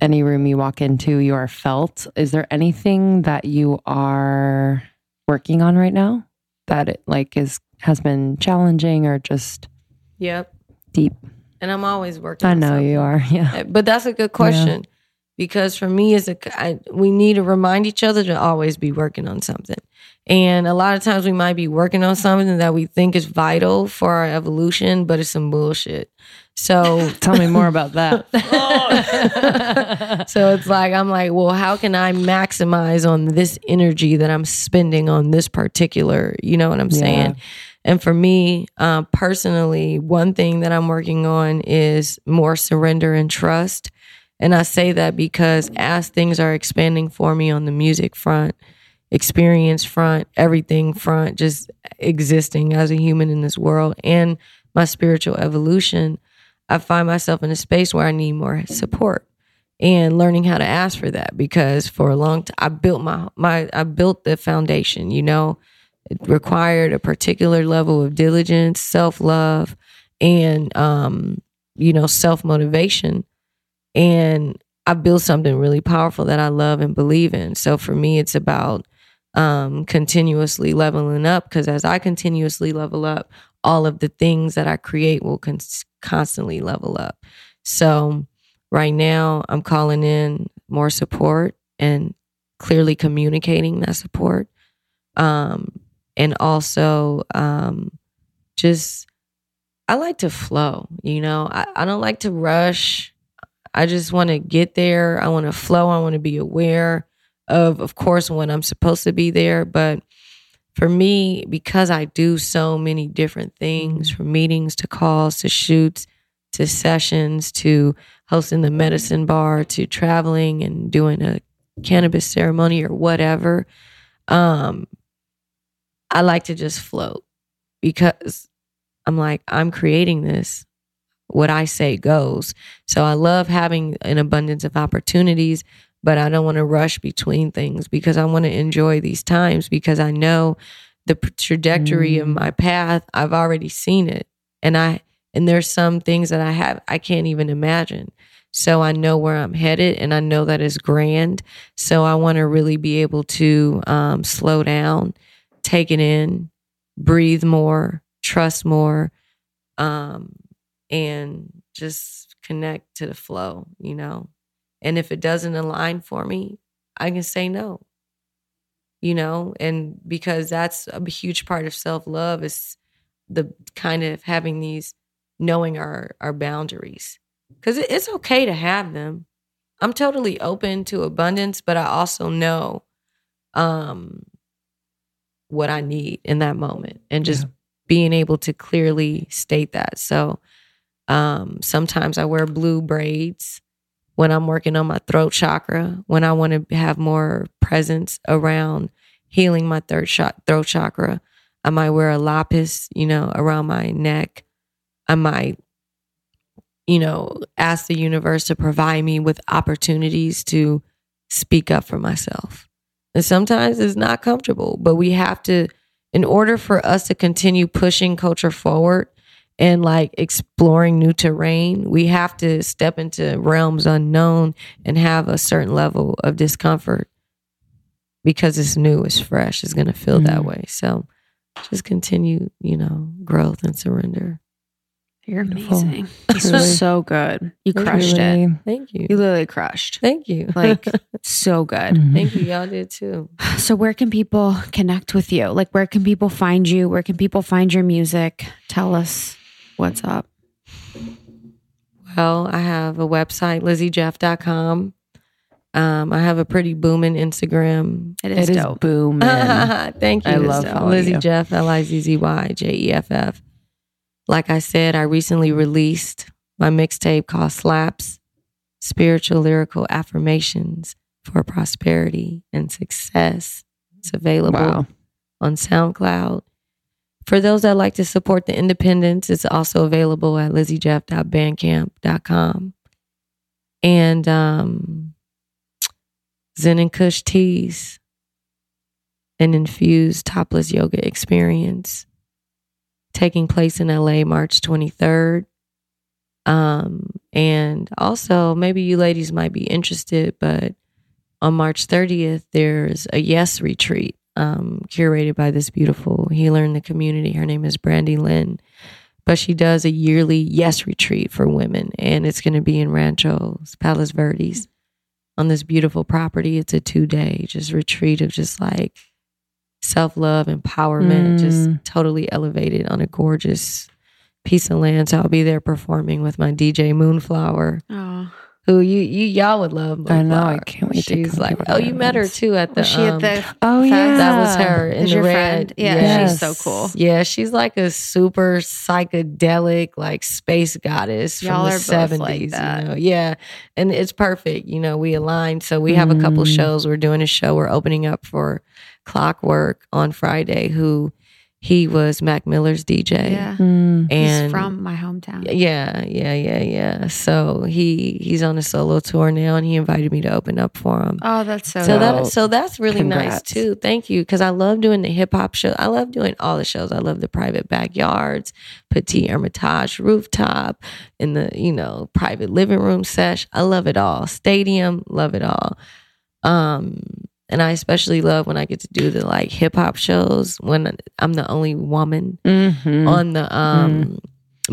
any room you walk into, you are felt. Is there anything that you are working on right now that it like is has been challenging or just yep deep and I'm always working. I know something. you are. Yeah. Uh, but that's a good question because for me, as a I, we need to remind each other to always be working on something. And a lot of times we might be working on something that we think is vital for our evolution, but it's some bullshit. So Tell me more about that. so it's like I'm like, well, how can I maximize on this energy that I'm spending on this particular, you know what I'm saying? And for me, uh, personally, one thing that I'm working on is more surrender and trust. And I say that because as things are expanding for me on the music front, experience front, everything front, just existing as a human in this world and my spiritual evolution, I find myself in a space where I need more support and learning how to ask for that because for a long time I built my my I built the foundation, you know. It required a particular level of diligence, self-love, and um, you know, self-motivation. And I built something really powerful that I love and believe in. So for me it's about um continuously leveling up because as I continuously level up, all of the things that I create will con- constantly level up. So right now I'm calling in more support and clearly communicating that support. Um, and also um, just, I like to flow, you know, I, I don't like to rush. I just want to get there. I want to flow. I want to be aware of, of course, when I'm supposed to be there. But for me, because I do so many different things from meetings to calls to shoots to sessions to hosting the medicine bar to traveling and doing a cannabis ceremony or whatever, um, I like to just float because I'm like, I'm creating this. What I say goes. So I love having an abundance of opportunities, but I don't want to rush between things because I want to enjoy these times because I know the trajectory of my path. I've already seen it. And I, and there's some things that I have, I can't even imagine. So I know where I'm headed and I know that it's grand. So I want to really be able to um, slow down, take it in, breathe more, trust more, um, and just connect to the flow, you know. And if it doesn't align for me, I can say no. You know, and because that's a huge part of self love is the kind of having these knowing our our boundaries because it's okay to have them. I'm totally open to abundance, but I also know um, what I need in that moment, and just being able to clearly state that. So um, sometimes I wear blue braids when I'm working on my throat chakra, when I want to have more presence around healing my third shot, throat chakra. I might wear a lapis, you know, around my neck. I might, you know, ask the universe to provide me with opportunities to speak up for myself. And sometimes it's not comfortable, but we have to, in order for us to continue pushing culture forward and like exploring new terrain, we have to step into realms unknown and have a certain level of discomfort because it's new, it's fresh, it's going to feel that Mm. way. So just continue, you know, growth and surrender. You're Beautiful. amazing. This Truly. was so good. You Thank crushed it. Thank you. You literally crushed. Thank you. Like so good. mhm. Thank you. Y'all did too. So where can people connect with you? Like where can people find you? Where can people find your music? Tell us what's up. Well, I have a website, lizzyjeff.com. Um, I have a pretty booming Instagram. It is It is dope. booming. Thank you. I love following Lizzy you. Jeff, L I Z Z Y J E F F. Like I said, I recently released my mixtape called Slaps Spiritual Lyrical Affirmations for Prosperity and Success. It's available Wow. on SoundCloud. For those that like to support the independents, it's also available at lizzyjeff.bandcamp.com. And um, Zen and Kush Teas, an infused topless yoga experience taking place in LA March 23rd. Um, and also, maybe you ladies might be interested, but on March 30th, there's a Yes retreat um, curated by this beautiful healer in the community. Her name is Brandy Lynn. but she does a yearly yes retreat for women, and it's going to be in Ranchos Palos Verdes on this beautiful property. It's a two day just retreat of just like self love, empowerment, Mm. just totally elevated on a gorgeous piece of land. So I'll be there performing with my DJ Moonflower, Oh, who you you y'all would love. I know, I can't wait to She's come like, to one oh, of you met her too at the. was she at um, the? Oh fest? yeah, that was her in Is the your red. friend? Yeah, Yes. she's so cool. Yeah, she's like a super psychedelic, like space goddess from Y'all the seventies. like. You know, yeah, and it's perfect. You know, we aligned, so we have a couple Mm. shows. We're doing a show. We're opening up for Clockwork on Friday. Who he was Mac Miller's DJ. Yeah, Mm. and he's from my hometown. yeah, yeah, yeah, yeah. So he he's on a solo tour now, and he invited me to open up for him. Oh, that's so. So dope. that so that's really nice too. Thank you because I love doing the hip hop show. I love doing all the shows. I love the private backyards, Petit Ermitage rooftop, in the you know private living room sesh. I love it all. Stadium, love it all. Um, and I especially love when I get to do the like hip hop shows when I'm the only woman Mhm. on the um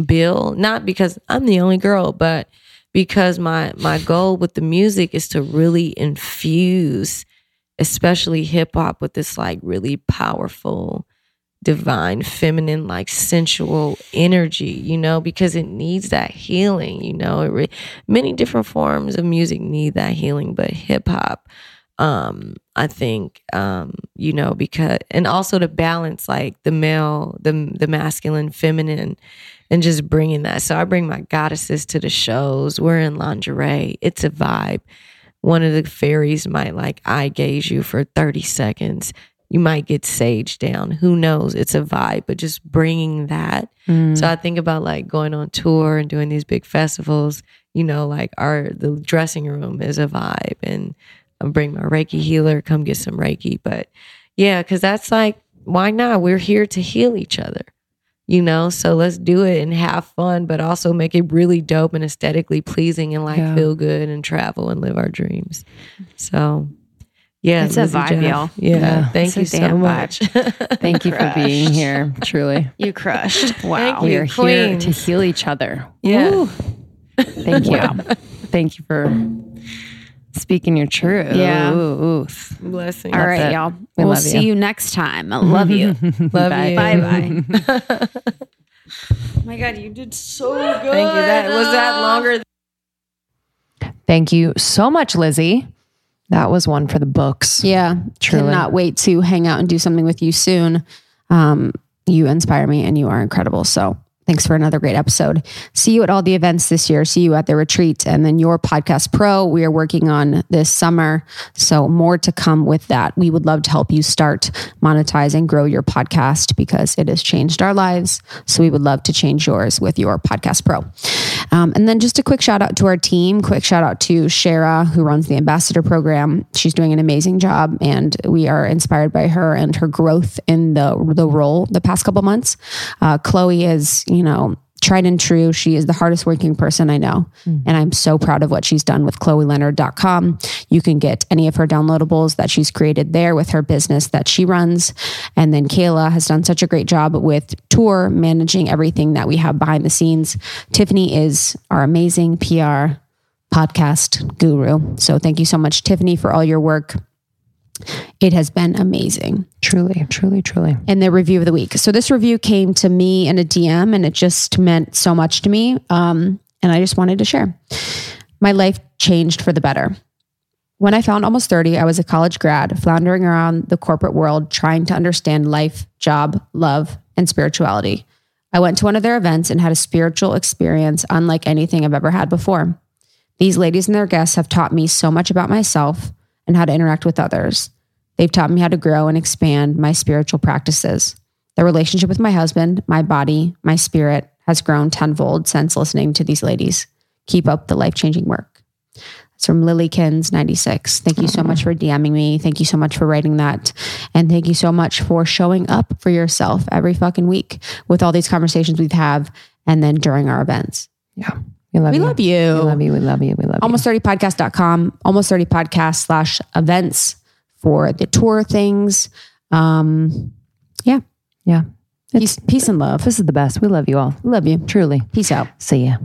bill. Not because i'm the only girl but because my my goal with the music is to really infuse especially hip hop with this like really powerful divine feminine like sensual energy you know because it needs that healing you know. It re- many different forms of music need that healing but hip hop um i think um you know because and also to balance like the male the the masculine feminine and just bringing that. So i bring my goddesses to the shows. We're in lingerie. It's a vibe. One of the fairies might like eye gaze you for 30 seconds. You might get sage down. Who knows? It's a vibe but just bringing that. Mm. so I think about like going on tour and doing these big festivals. You know, like our the dressing room is a vibe, and Bring my Reiki healer, come get some Reiki. But yeah, because that's like why not? We're here to heal each other. You know, so let's do it and have fun, but also make it really dope and aesthetically pleasing and like Yeah. feel good and travel and live our dreams. So, yeah, It's a vibe, y'all. Yeah, Yeah. thank you so much. Thank you for being here. Truly, you crushed. Wow. We are here to heal each other. Yeah. Woo. Thank you. Thank you for speaking your truth. Yeah. Ooh, ooh. Blessing. All right, it. y'all. We we'll see you. you next time. I love you. Love Bye. you. bye bye. oh my God, you did so good. Thank you. That was that longer Thank you so much, Lizzy. That was one for the books. Yeah. Truly. Cannot wait to hang out and do something with you soon. Um, you inspire me and you are incredible. So thanks for another great episode. See you at all the events this year. See you at the retreat and then your podcast pro. We are working on this summer. So more to come with that. We would love to help you start monetize and grow your podcast because it has changed our lives. So we would love to change yours with your podcast pro. Um, and then just a quick shout out to our team. Quick shout out to Shara, who runs the ambassador program. She's doing an amazing job, and we are inspired by her and her growth in the the role the past couple months. Uh, Chloe is, you. You know, tried and true. She is the hardest working person I know. Mm. And I'm so proud of what she's done with chloeleonard.com. You can get any of her downloadables that she's created there with her business that she runs. And then Kayla has done such a great job with tour managing everything that we have behind the scenes. Tiffany is our amazing PR podcast guru. So thank you so much, Tiffany, for all your work. It has been amazing. Truly, truly, truly. And the review of the week. So this review came to me in a DM and it just meant so much to me. Um, and I just wanted to share. My life changed for the better. When I found almost 30, I was a college grad floundering around the corporate world trying to understand life, job, love, and spirituality. I went to one of their events and had a spiritual experience unlike anything I've ever had before. These ladies and their guests have taught me so much about myself and how to interact with others. They've taught me how to grow and expand my spiritual practices. The relationship with my husband, my body, my spirit has grown tenfold since listening to these ladies. Keep up the life changing work. It's from Lilykins96. Thank you so much for DMing me. Thank you so much for writing that. And thank you so much for showing up for yourself every fucking week with all these conversations we've have and then during our events. Yeah. We love you. We you. love you. We love you. We love you. We love you. Almost 30 podcast.com, almost 30 podcast slash events for the tour things. Um, you. Yeah. Peace, peace and love. This is the best. We love you all. Love you. Truly. Peace out. See ya.